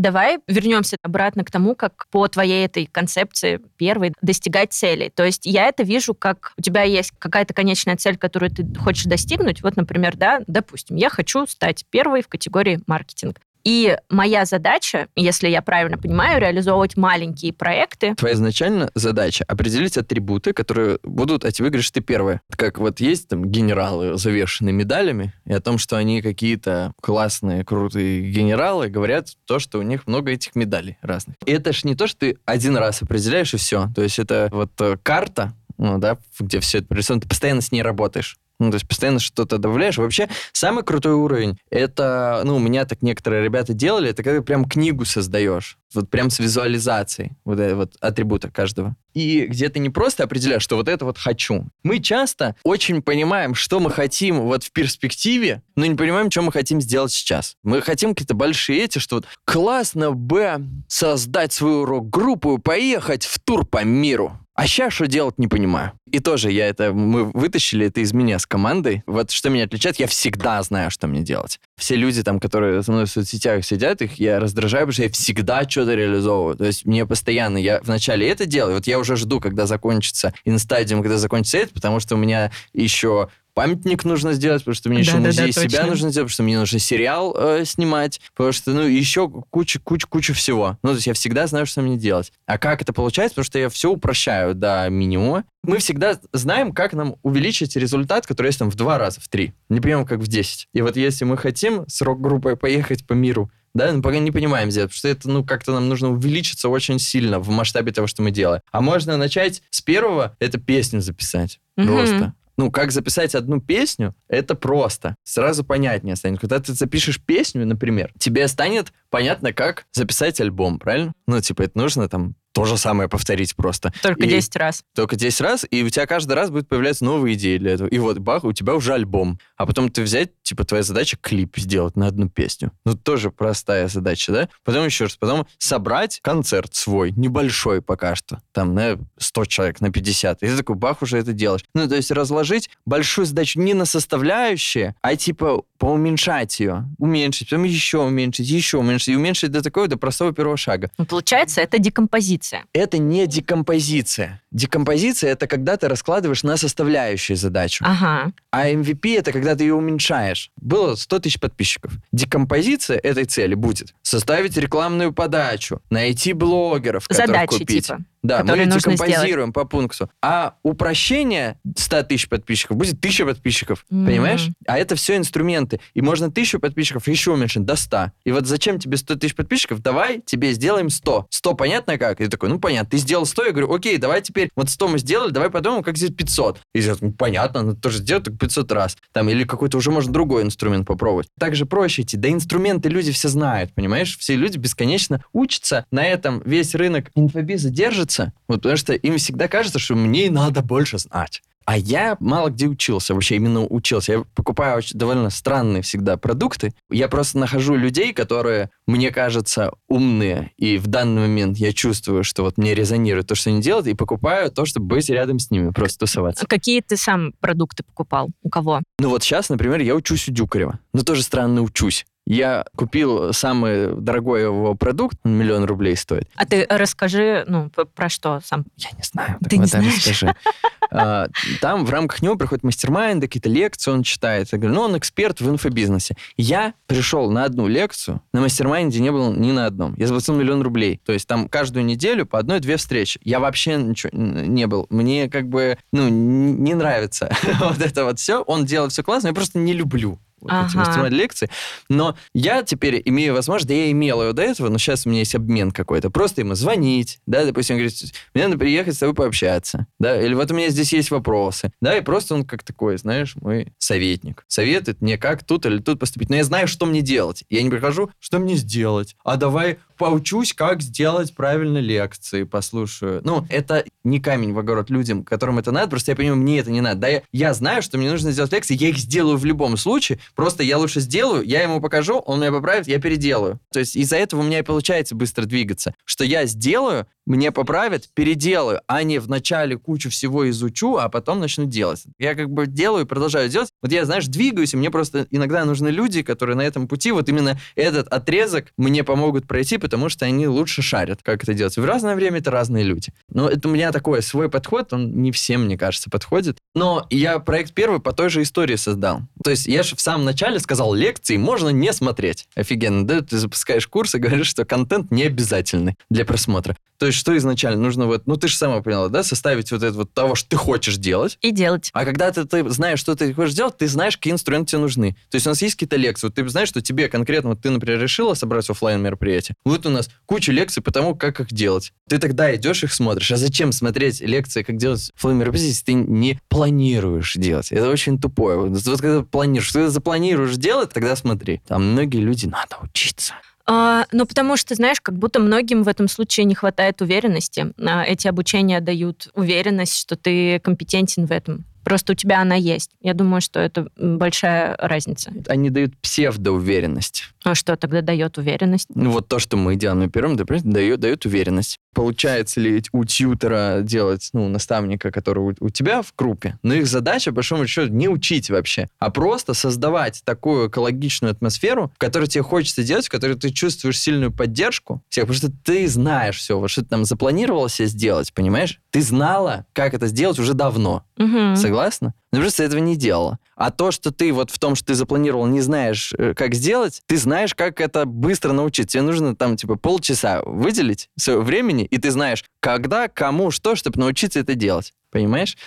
Давай вернемся обратно к тому, как по твоей этой концепции первой достигать цели. То есть я это вижу, как у тебя есть какая-то конечная цель, которую ты хочешь достигнуть. Вот, например, да, допустим, я хочу стать первой в категории маркетинг. И моя задача, если я правильно понимаю, реализовывать маленькие проекты. Твоя изначально задача определить атрибуты, которые будут, а тебе говоришь, ты первая. Как вот есть там генералы, завешенные медалями, и о том, что они какие-то классные, крутые генералы, говорят то, что у них много этих медалей разных. И это ж не то, что ты один раз определяешь, и все. То есть это вот э, карта, ну, да, где все это прорисовано, ты постоянно с ней работаешь. Ну, то есть постоянно что-то добавляешь. Вообще, самый крутой уровень, это, ну, у меня так некоторые ребята делали, это когда прям книгу создаешь. Вот прям с визуализацией вот, этого вот атрибута каждого. И где ты не просто определяешь, что вот это вот хочу. Мы часто очень понимаем, что мы хотим вот в перспективе, но не понимаем, что мы хотим сделать сейчас. Мы хотим какие-то большие эти, что вот классно бы создать свою рок-группу и поехать в тур по миру. А сейчас что делать, не понимаю. И тоже я это, мы вытащили это из меня с командой. Вот что меня отличает, я всегда знаю, что мне делать. Все люди там, которые со мной в соцсетях сидят, их я раздражаю, потому что я всегда что-то реализовываю. То есть мне постоянно, я вначале это делаю, вот я уже жду, когда закончится инстадиум, когда закончится это, потому что у меня еще памятник нужно сделать, потому что мне еще да, музей да, себя точно. нужно сделать, потому что мне нужно сериал э, снимать, потому что, ну, еще куча, куча, куча всего. Ну, то есть я всегда знаю, что мне делать. А как это получается? Потому что я все упрощаю до минимума. Мы всегда знаем, как нам увеличить результат, который есть там в два раза, в три. Не понимаем, как в десять. И вот если мы хотим с рок-группой поехать по миру, да, мы пока не понимаем сделать, потому что это, ну, как-то нам нужно увеличиться очень сильно в масштабе того, что мы делаем. А можно начать с первого, это песню записать. Mm-hmm. Просто Ну, как записать одну песню, это просто. Сразу понятнее станет. Когда ты запишешь песню, например, тебе станет понятно, как записать альбом, правильно? Ну, типа, это нужно там то же самое повторить просто. Только и 10 раз. Только 10 раз, и у тебя каждый раз будет появляться новые идеи для этого. И вот, бах, у тебя уже альбом. А потом ты взять, типа, твоя задача клип сделать на одну песню. Ну, тоже простая задача, да? Потом еще раз, потом собрать концерт свой, небольшой пока что, там, на 100 человек, на 50. И ты такой, бах, уже это делаешь. Ну, то есть разложить большую задачу не на составляющие, а, типа, поуменьшать ее. Уменьшить, потом еще уменьшить, еще уменьшить. И уменьшить до такого, до простого первого шага. Ну, получается, это декомпозиция декомпозиция? Это не декомпозиция. Декомпозиция — это когда ты раскладываешь на составляющие задачу. Ага. А MVP — это когда ты ее уменьшаешь. Было 100 тысяч подписчиков. Декомпозиция этой цели будет составить рекламную подачу, найти блогеров, которых Задачи, купить. типа. Да, мы нужно декомпозируем по пункту. А упрощение 100 тысяч подписчиков будет 1000 подписчиков. Мгм. Понимаешь? А это все инструменты. И можно 1000 подписчиков еще уменьшить до 100. И вот зачем тебе 100 тысяч подписчиков? Давай тебе сделаем 100. 100 понятно как? И ты такой, ну понятно. Ты сделал 100, я говорю, окей, давай теперь вот 100 мы сделали, давай подумаем, как сделать 500. И сделать, ну понятно, надо тоже сделать только 500 раз. Там, или какой-то уже можно другой инструмент попробовать. Также проще идти. Да инструменты люди все знают, понимаешь? Все люди бесконечно учатся. На этом весь рынок инфобиза держится. Вот потому что им всегда кажется, что мне надо больше знать. А я мало где учился, вообще именно учился. Я покупаю очень довольно странные всегда продукты. Я просто нахожу людей, которые, мне кажется, умные, и в данный момент я чувствую, что вот мне резонирует то, что они делают, и покупаю то, чтобы быть рядом с ними, просто тусоваться. А Какие ты сам продукты покупал? У кого? Ну вот сейчас, например, я учусь у Дюкарева. Но тоже странно учусь. Я купил самый дорогой его продукт, он миллион рублей стоит. А ты расскажи, ну, про что сам? Я не знаю. Ты не знаешь? расскажи. А, Там в рамках него проходят мастер-майнды, какие-то лекции он читает. Я говорю, ну, он эксперт в инфобизнесе. Я пришел на одну лекцию, на мастер-майнде не был ни на одном. Я заплатил миллион рублей. То есть там каждую неделю по одной-две встречи. Я вообще ничего не был. Мне как бы, ну, не нравится вот это вот все. Он делает все классно, я просто не люблю вот эти Ага. мастер-майнд лекции. Но я теперь имею возможность, да я имел ее до этого, но сейчас у меня есть обмен какой-то. Просто ему звонить, да, допустим, говорит, мне надо приехать с тобой пообщаться, да, или вот у меня здесь есть вопросы, да, и просто он как такой, знаешь, мой советник. Советует мне, как тут или тут поступить. Но я знаю, что мне делать. Я не прихожу, что мне сделать, а давай поучусь, как сделать правильно лекции, послушаю. Ну, это не камень в огород людям, которым это надо, просто я понимаю, мне это не надо. Да, я, я знаю, что мне нужно сделать лекции, я их сделаю в любом случае, просто я лучше сделаю, я ему покажу, он меня поправит, я переделаю. То есть из-за этого у меня и получается быстро двигаться, что я сделаю, мне поправят, переделаю, а не вначале кучу всего изучу, а потом начну делать. Я как бы делаю продолжаю делать. Вот я, знаешь, двигаюсь, и мне просто иногда нужны люди, которые на этом пути, вот именно этот отрезок мне помогут пройти, потому что они лучше шарят, как это делать. В разное время это разные люди. Но это у меня такой свой подход, он не всем, мне кажется, подходит. Но я проект первый по той же истории создал. То есть я же в самом начале сказал, лекции можно не смотреть. Офигенно, да? Ты запускаешь курс и говоришь, что контент не обязательный для просмотра. То есть что изначально нужно вот, ну ты же сама поняла, да, составить вот это вот того, что ты хочешь делать, И делать. а когда ты, ты знаешь, что ты хочешь делать, ты знаешь, какие инструменты тебе нужны. То есть у нас есть какие-то лекции. Вот ты знаешь, что тебе конкретно, вот ты, например, решила собрать оффлайн мероприятие. Вот у нас куча лекций по тому, как их делать. Ты тогда идешь их смотришь. А зачем смотреть лекции, как делать оффлайн мероприятие, если ты не планируешь делать? Это очень тупое. Вот, вот когда планируешь, что ты запланируешь делать, тогда смотри. Там многие люди надо учиться. А, ну, потому что, знаешь, как будто многим в этом случае не хватает уверенности. А, эти обучения дают уверенность, что ты компетентен в этом. Просто у тебя она есть. Я думаю, что это большая разница. Они дают псевдоуверенность. А что тогда дает уверенность? Ну, вот то, что мы делаем на первом, например, дает, дает уверенность. Получается ли у тьютера делать, ну, наставника, который у, у тебя в группе, но их задача, по большому счету, не учить вообще, а просто создавать такую экологичную атмосферу, в которой тебе хочется делать, в которой ты чувствуешь сильную поддержку всех, потому что ты знаешь все, вот что ты там запланировала себе сделать, понимаешь? Ты знала, как это сделать уже давно. Мгм. Согласна? Но просто этого не делала. А то, что ты вот в том, что ты запланировал, не знаешь, э, как сделать, ты знаешь, как это быстро научиться. Тебе нужно там, типа, полчаса выделить своего времени, и ты знаешь, когда, кому, что, чтобы научиться это делать. Понимаешь?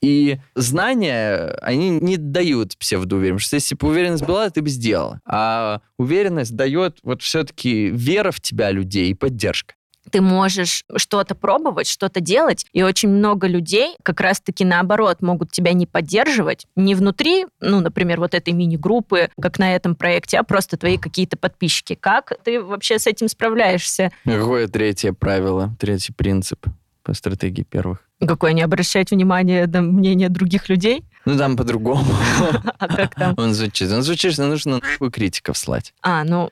И знания, они не дают псевдоуверенность. Если бы уверенность была, ты бы сделала. А уверенность дает вот все-таки вера в тебя людей и поддержка. Ты можешь что-то пробовать, что-то делать, и очень много людей как раз-таки наоборот могут тебя не поддерживать, не внутри, ну, например, вот этой мини-группы, как на этом проекте, а просто твои какие-то подписчики. Как ты вообще с этим справляешься? Какое третье правило, третий принцип по стратегии первых? Какое не обращать внимания на мнение других людей? Ну, там по-другому. А как там? Он звучит. Он звучит, что нужно критиков слать. А, ну...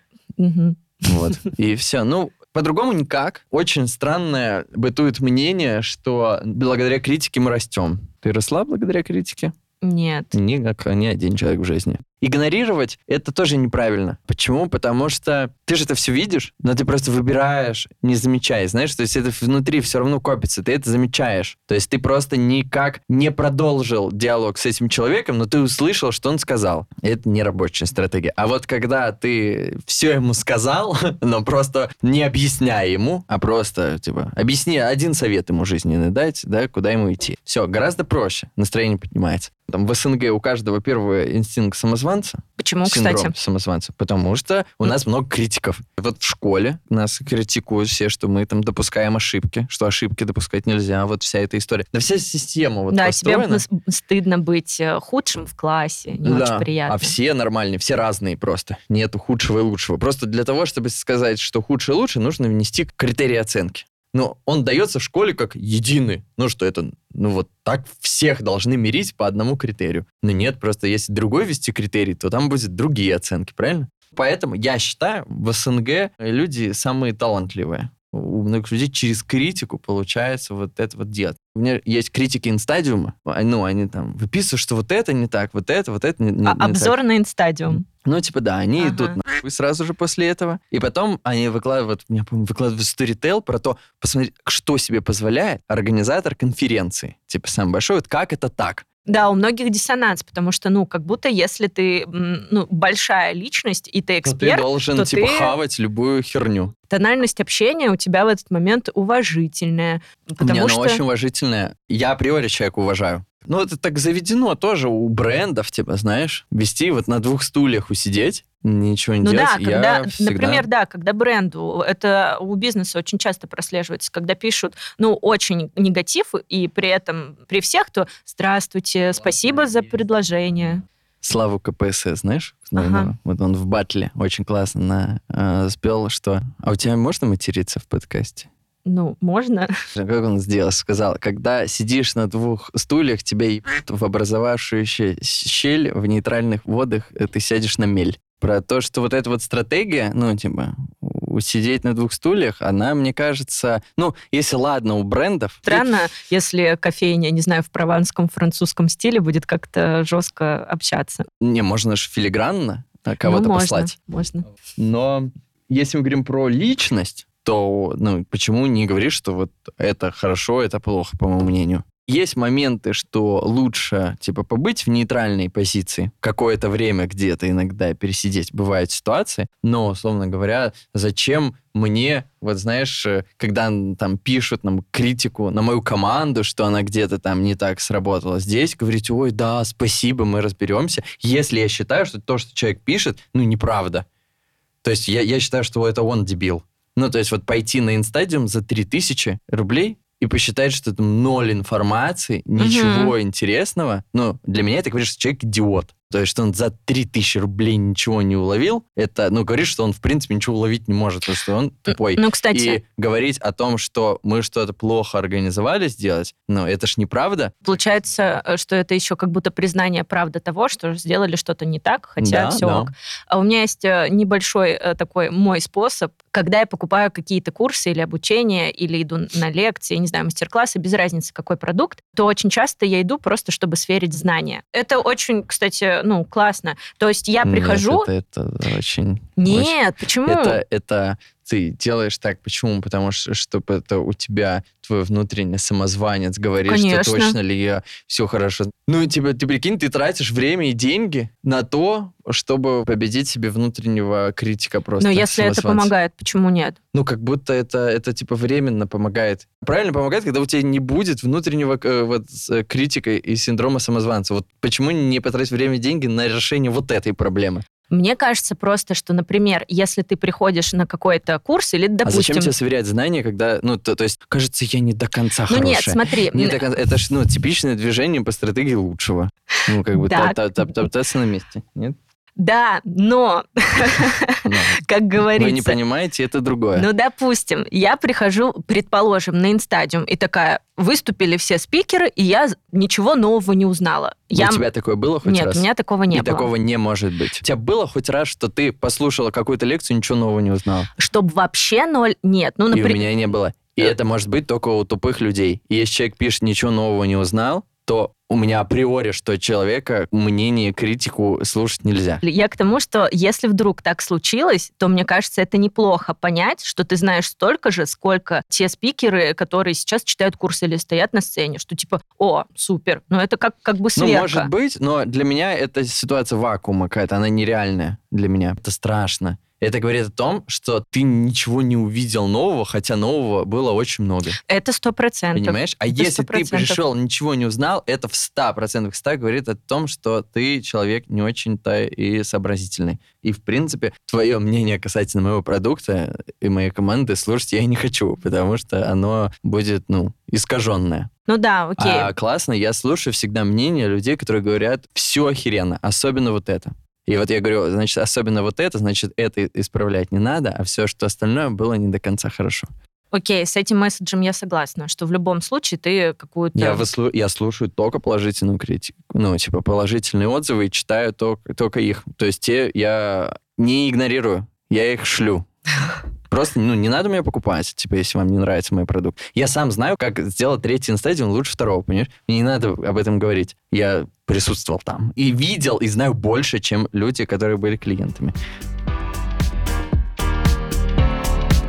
Вот. И все. Ну, по-другому никак. Очень странное бытует мнение, что благодаря критике мы растем. Ты росла благодаря критике? Нет. Ни, как ни один человек в жизни. Игнорировать это тоже неправильно. Почему? Потому что ты же это все видишь, но ты просто выбираешь, не замечая. Знаешь, то есть это внутри все равно копится, ты это замечаешь. То есть ты просто никак не продолжил диалог с этим человеком, но ты услышал, что он сказал. Это не рабочая стратегия. А вот когда ты все ему сказал, но просто не объясняя ему, а просто, типа, объясни один совет ему жизненный дать, да, куда ему идти. Все, гораздо проще, настроение поднимается. Там в СНГ у каждого первый инстинкт самозванца. Почему, Синдром кстати? самозванца. Потому что у нас много критиков. Вот в школе нас критикуют все, что мы там допускаем ошибки, что ошибки допускать нельзя. Вот вся эта история. Да вся система вот да, тебе построена. м- стыдно быть э, худшим в классе, не Да, очень приятно. А все нормальные, все разные просто. Нету худшего и лучшего. Просто для того, чтобы сказать, что худшее и лучше, нужно внести критерии оценки. Но он дается в школе как единый. Ну, что это, ну, вот так всех должны мирить по одному критерию. Но нет, просто если другой вести критерий, то там будут другие оценки, правильно? Поэтому я считаю, в СНГ люди самые талантливые. У многих людей через критику получается вот это вот делать. У меня есть критики инстадиума, а, ну, они там выписывают, что вот это не так, вот это, вот это не, не- А не так. обзор на инстадиум. Ну, типа, да, они Ага. идут нахуй сразу же после этого. И потом они выкладывают, я помню, выкладывают Storytel про то, посмотреть, что себе позволяет организатор конференции. Типа, самый большой, вот как это так? Да, у многих диссонанс, потому что, ну, как будто если ты, ну, большая личность, и ты Ну, ты эксперт, должен, то типа, ты- хавать любую херню. тональность общения у тебя в этот момент уважительная. Потому Не, она что... очень уважительная. Я априори человека уважаю. Ну, это так заведено тоже у брендов, типа, знаешь, вести вот на двух стульях усидеть, ничего не Ну делать. да, я когда, всегда- например, да, когда бренду, это у бизнеса очень часто прослеживается, когда пишут, ну, очень негатив, и при этом при всех, то здравствуйте, спасибо за предложение. Славу КПСС, знаешь? Ага. наверное? Вот он в батле очень классно на, э, спел, что... А у тебя можно материться в подкасте? Ну, можно. Как он сделал? Сказал, когда сидишь на двух стульях, тебя ебут в образовавшуюся щель в нейтральных водах, э, ты сядешь на мель. Про то, что вот эта вот стратегия, ну, типа, сидеть на двух стульях, она, мне кажется, ну, если ладно, у брендов... Странно, если кофейня, не знаю, в прованском французском стиле будет как-то жестко общаться. Не, можно же филигранно а, кого-то ну, можно, послать. Можно. Но если мы говорим про личность, то ну, почему не говоришь, что вот это хорошо, это плохо, по моему мнению? Есть моменты, что лучше, типа, побыть в нейтральной позиции какое-то время где-то иногда пересидеть. Бывают ситуации, но, условно говоря, зачем мне, вот знаешь, э, когда там пишут нам критику на мою команду, что она где-то там не так сработала, здесь говорить, ой, да, спасибо, мы разберемся, если я считаю, что то, что человек пишет, ну, неправда. То есть я, я считаю, что это он дебил. Ну, то есть вот пойти на инстадиум за 3000 рублей и посчитать, что там ноль информации, ничего интересного. Ну, для меня это говорит, что человек идиот. То есть, что он за 3000 рублей ничего не уловил, это, ну, говорит, что он, в принципе, ничего уловить не может, потому что он тупой. Ну, кстати, И говорить о том, что мы что-то плохо организовали сделать, ну, это ж неправда. получается, э, что это еще как будто признание правды того, что сделали что-то не так, хотя Да, все да. ок. А у меня есть э, небольшой э, такой мой способ, когда я покупаю какие-то курсы или обучение, или иду на лекции, не знаю, мастер-классы, без разницы, какой продукт, то очень часто я иду просто, чтобы сверить знания. Это очень, кстати, ну, классно. То есть я Нет, прихожу... это, это очень... Нет, почему? Это, это ты делаешь так. Почему? Потому что, чтобы это у тебя твой внутренний самозванец говорит, Конечно. что точно ли я все хорошо. Ну, типа, ты прикинь, ты тратишь время и деньги на то, чтобы победить себе внутреннего критика просто. Но если это помогает, почему нет? Ну, как будто это, это типа временно помогает. Правильно помогает, когда у тебя не будет внутреннего э, вот э, критика и синдрома самозванца. Вот почему не потратить время и деньги на решение вот этой проблемы? Мне кажется просто, что, например, если ты приходишь на какой-то курс или, допустим... А зачем тебе сверять знания, когда, ну, то, то есть, кажется, я не до конца Ну хорошая. нет, смотри. Не до конца, это ж, ну, типичное движение по стратегии лучшего. Ну, как бы топтаться на месте, нет? Да, но, как говорится... Вы не понимаете, это другое. Ну, допустим, я прихожу, предположим, на инстадиум, и такая, выступили все спикеры, и я ничего нового не узнала. Я... У тебя такое было хоть Нет, раз? у меня такого не И было. такого не может быть. У тебя было хоть раз, что ты послушала какую-то лекцию, ничего нового не узнала? Чтобы вообще ноль, нет. Ну, И у например, меня не было. И это может быть только у тупых людей. И если человек пишет «ничего нового не узнал», то у меня априори, что человека мнение, критику слушать нельзя. Я к тому, что если вдруг так случилось, то мне кажется, это неплохо понять, что ты знаешь столько же, сколько те спикеры, которые сейчас читают курсы или стоят на сцене, что типа, о, супер, ну это как, как бы Ну, сверка. может быть, но для меня это ситуация вакуума какая-то, она нереальная для меня. Это страшно. Это говорит о том, что ты ничего не увидел нового, хотя нового было очень много. Это сто процентов. Понимаешь? А Это если ты 100%. пришел, ничего не узнал, это в 100% 100 говорит о том, что ты человек не очень-то и сообразительный. И, в принципе, твое мнение касательно моего продукта и моей команды слушать я не хочу, потому что оно будет, ну, искаженное. Ну да, окей. А классно, я слушаю всегда мнение людей, которые говорят, все охеренно, особенно вот это. И вот я говорю, значит, особенно вот это, значит, это исправлять не надо, а все, что остальное было не до конца хорошо. Окей, с этим месседжем я согласна, что в любом случае ты какую-то... Я, выслу- я слушаю только положительную критику. Ну, типа, положительные отзывы и читаю только, только их. То есть те я не игнорирую, я их шлю. Просто, ну, не надо меня покупать, типа, если вам не нравится мой продукт. Я сам знаю, как сделать третий инстадиум лучше второго, понимаешь? Мне не надо об этом говорить. Я присутствовал там. И видел, и знаю больше, чем люди, которые были клиентами.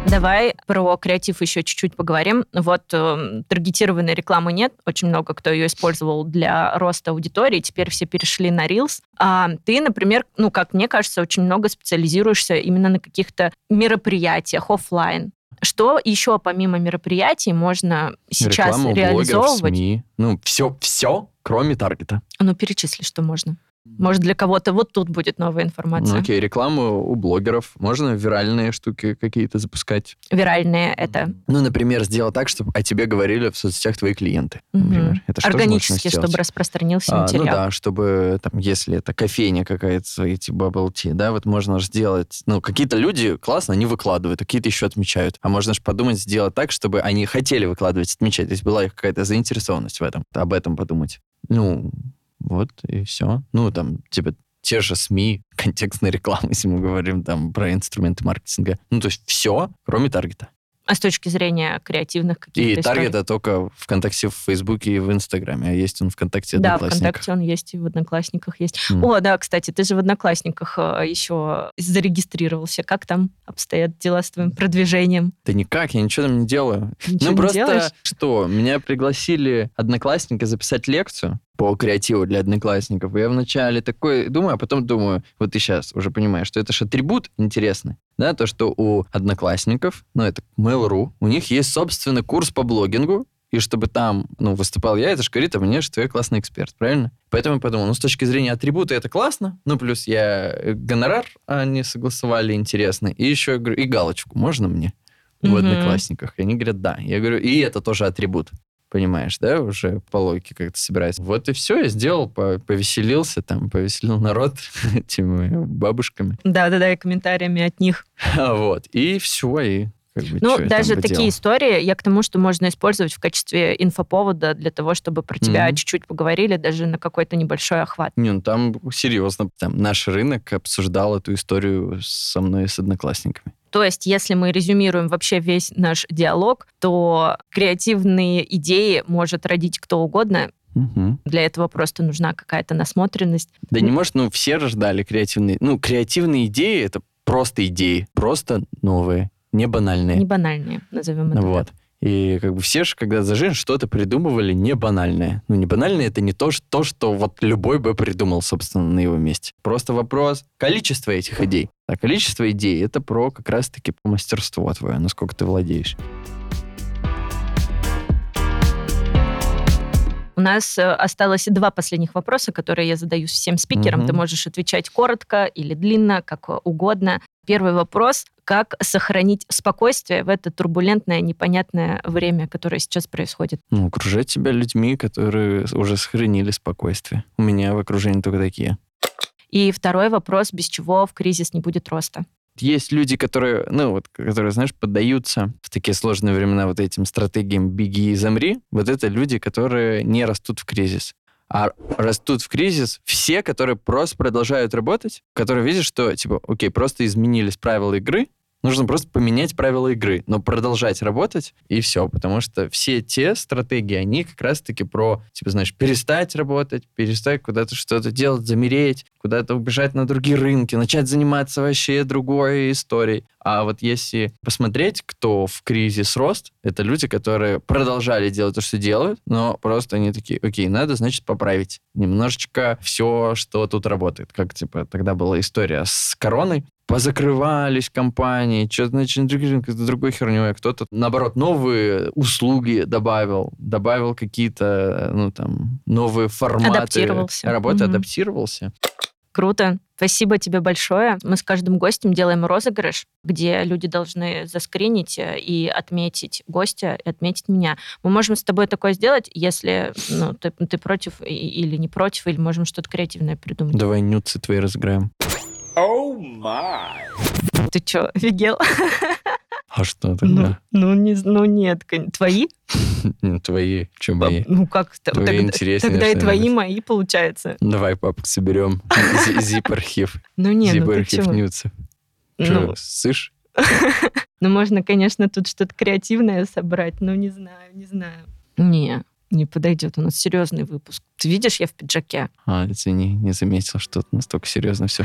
Давай про креатив еще чуть-чуть поговорим. Вот э, таргетированной рекламы нет, очень много кто ее использовал для роста аудитории, теперь все перешли на Reels. А ты, например, ну, как мне кажется, очень много специализируешься именно на каких-то мероприятиях оффлайн. Что еще помимо мероприятий можно сейчас Реклама у блогеров, реализовывать? СМИ. Ну, все, все, кроме таргета. Ну, перечисли, что можно. Может, для кого-то вот тут будет новая информация. Ну, окей, рекламу у блогеров. Можно виральные штуки какие-то запускать. Виральные это Ну, например, сделать так, чтобы о тебе говорили в соцсетях твои клиенты, например. Это тоже можно органически, чтобы распространился А, ну материал. да, чтобы, там, если это кофейня какая-то, эти bubble tea, да, вот можно же сделать, ну, какие-то люди, классно, они выкладывают, а какие-то еще отмечают. А можно же подумать, сделать так, чтобы они хотели выкладывать, отмечать, то есть была их какая-то заинтересованность в этом, об этом подумать. Ну, вот и все. Ну, там, типа, те же СМИ, контекстная реклама, если мы говорим там про инструменты маркетинга. Ну, то есть все, кроме таргета. А с точки зрения креативных каких-то И таргета только ВКонтакте, в Фейсбуке и в Инстаграме, а есть он ВКонтакте и Да, Одноклассниках. ВКонтакте он есть, и в Одноклассниках есть. М. О, да, кстати, ты же в Одноклассниках э, еще зарегистрировался. Как там обстоят дела с твоим продвижением? Да никак, я ничего там не делаю. Ничего ну, не просто делаешь? что, меня пригласили одноклассники записать лекцию по креативу для одноклассников. Я вначале такой думаю, а потом думаю, вот ты сейчас уже понимаешь, что это же атрибут интересный. Да, то, что у одноклассников, ну, это Mail.ru, у них есть собственный курс по блогингу, и чтобы там, ну, выступал я, это же говорит о мне, что я классный эксперт, правильно? Поэтому я подумал, ну, с точки зрения атрибута это классно, ну, плюс я э, гонорар они согласовали интересный, и еще, я говорю, и галочку можно мне в Мгм. одноклассниках? И они говорят, да. Я говорю, и это тоже атрибут. Понимаешь, да, уже по логике как-то собирается. Вот и все, я сделал, по- повеселился, там, повеселил народ этими бабушками. Да-да-да, и комментариями от них. Вот, и все, и как бы Ну, даже такие поделал. истории, я к тому, что можно использовать в качестве инфоповода для того, чтобы про тебя Мгм. чуть-чуть поговорили, даже на какой-то небольшой охват. Не, ну там серьезно, там наш рынок обсуждал эту историю со мной и с одноклассниками. То есть, если мы резюмируем вообще весь наш диалог, то креативные идеи может родить кто угодно. Мгм. Для этого просто нужна какая-то насмотренность. Да не может, ну, все рождали креативные... Ну, креативные идеи — это просто идеи, просто новые, не банальные. Не банальные, назовем это. Вот. И как бы все же, когда за жизнь что-то придумывали не банальное. Ну, не банальное это не то, что, то, что вот любой бы придумал, собственно, на его месте. Просто вопрос количества этих идей. А количество идей это про как раз-таки мастерство твое, насколько ты владеешь. У нас э, осталось два последних вопроса, которые я задаю всем спикерам. Мгм. Ты можешь отвечать коротко или длинно, как угодно. Первый вопрос. Как сохранить спокойствие в это турбулентное, непонятное время, которое сейчас происходит? Ну, окружать себя людьми, которые уже сохранили спокойствие. У меня в окружении только такие. И второй вопрос. Без чего в кризис не будет роста? Есть люди, которые, ну, вот, которые, знаешь, поддаются в такие сложные времена вот этим стратегиям «беги и замри». Вот это люди, которые не растут в кризис. А растут в кризис все, которые просто продолжают работать, которые видят, что, типа, окей, просто изменились правила игры, нужно просто поменять правила игры, но продолжать работать, и все. Потому что все те стратегии, они как раз-таки про, типа, знаешь, перестать работать, перестать куда-то что-то делать, замереть, куда-то убежать на другие рынки, начать заниматься вообще другой историей. А вот если посмотреть, кто в кризис рост, это люди, которые продолжали делать то, что делают, но просто они такие, окей, надо, значит, поправить немножечко все, что тут работает. Как, типа, тогда была история с короной, позакрывались компании, что-то начали рынки, другой херней, кто-то, наоборот, новые услуги добавил, добавил какие-то, ну, там, новые форматы Адаптировался. работы, Мгм. адаптировался. Круто. Спасибо тебе большое. Мы с каждым гостем делаем розыгрыш, где люди должны заскринить э, и отметить гостя, и отметить меня. Мы можем с тобой такое сделать, если ну, ты, ты против или не против, или можем что-то креативное придумать. Давай нюцы твои разыграем. Ты что, офигел? А что Ну, тогда? ну, не, з- ну нет, твои? Твои, что мои? Ну как? т- Твои тогда, интереснее, тогда и твои, мои, получается. Давай, папа, соберем зип-архив. Ну не, ну Зип-архив чего? нюцев. Ну, сышь? ну, можно, конечно, тут что-то креативное собрать, но не знаю, не знаю. Не, не подойдет. У нас серьезный выпуск. Ты видишь, я в пиджаке. А, извини, не заметил, что настолько серьезно все.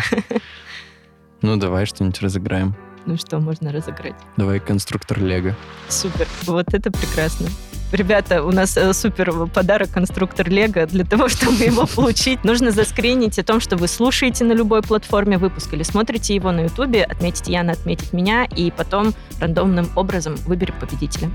Ну, давай что-нибудь разыграем. Ну что, можно разыграть. Давай конструктор Лего. Супер. Вот это прекрасно. Ребята, у нас э, супер подарок конструктор Лего. Для того, чтобы его получить, нужно заскринить о том, что вы слушаете на любой платформе выпуск или смотрите его на Ютубе, отметить Яна, отметить меня, и потом рандомным образом выберем победителя.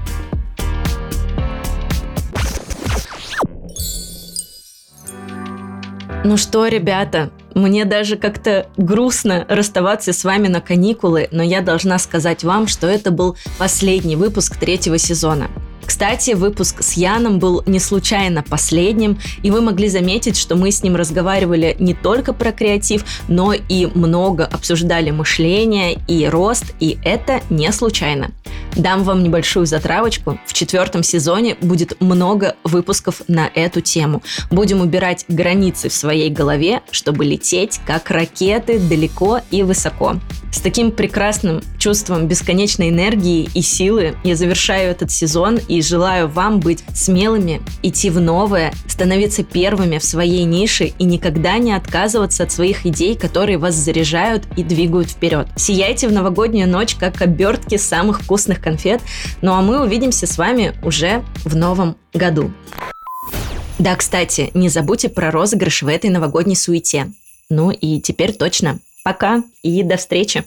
Ну что, ребята, мне даже как-то грустно расставаться с вами на каникулы, но я должна сказать вам, что это был последний выпуск третьего сезона. Кстати, выпуск с Яном был не случайно последним, и вы могли заметить, что мы с ним разговаривали не только про креатив, но и много обсуждали мышление и рост, и это не случайно. Дам вам небольшую затравочку. В четвертом сезоне будет много выпусков на эту тему. Будем убирать границы в своей голове, чтобы лететь как ракеты далеко и высоко. С таким прекрасным чувством бесконечной энергии и силы я завершаю этот сезон желаю вам быть смелыми, идти в новое, становиться первыми в своей нише и никогда не отказываться от своих идей, которые вас заряжают и двигают вперед. Сияйте в новогоднюю ночь, как обертки самых вкусных конфет. Ну а мы увидимся с вами уже в новом году. Да, кстати, не забудьте про розыгрыш в этой новогодней суете. Ну и теперь точно. Пока и до встречи.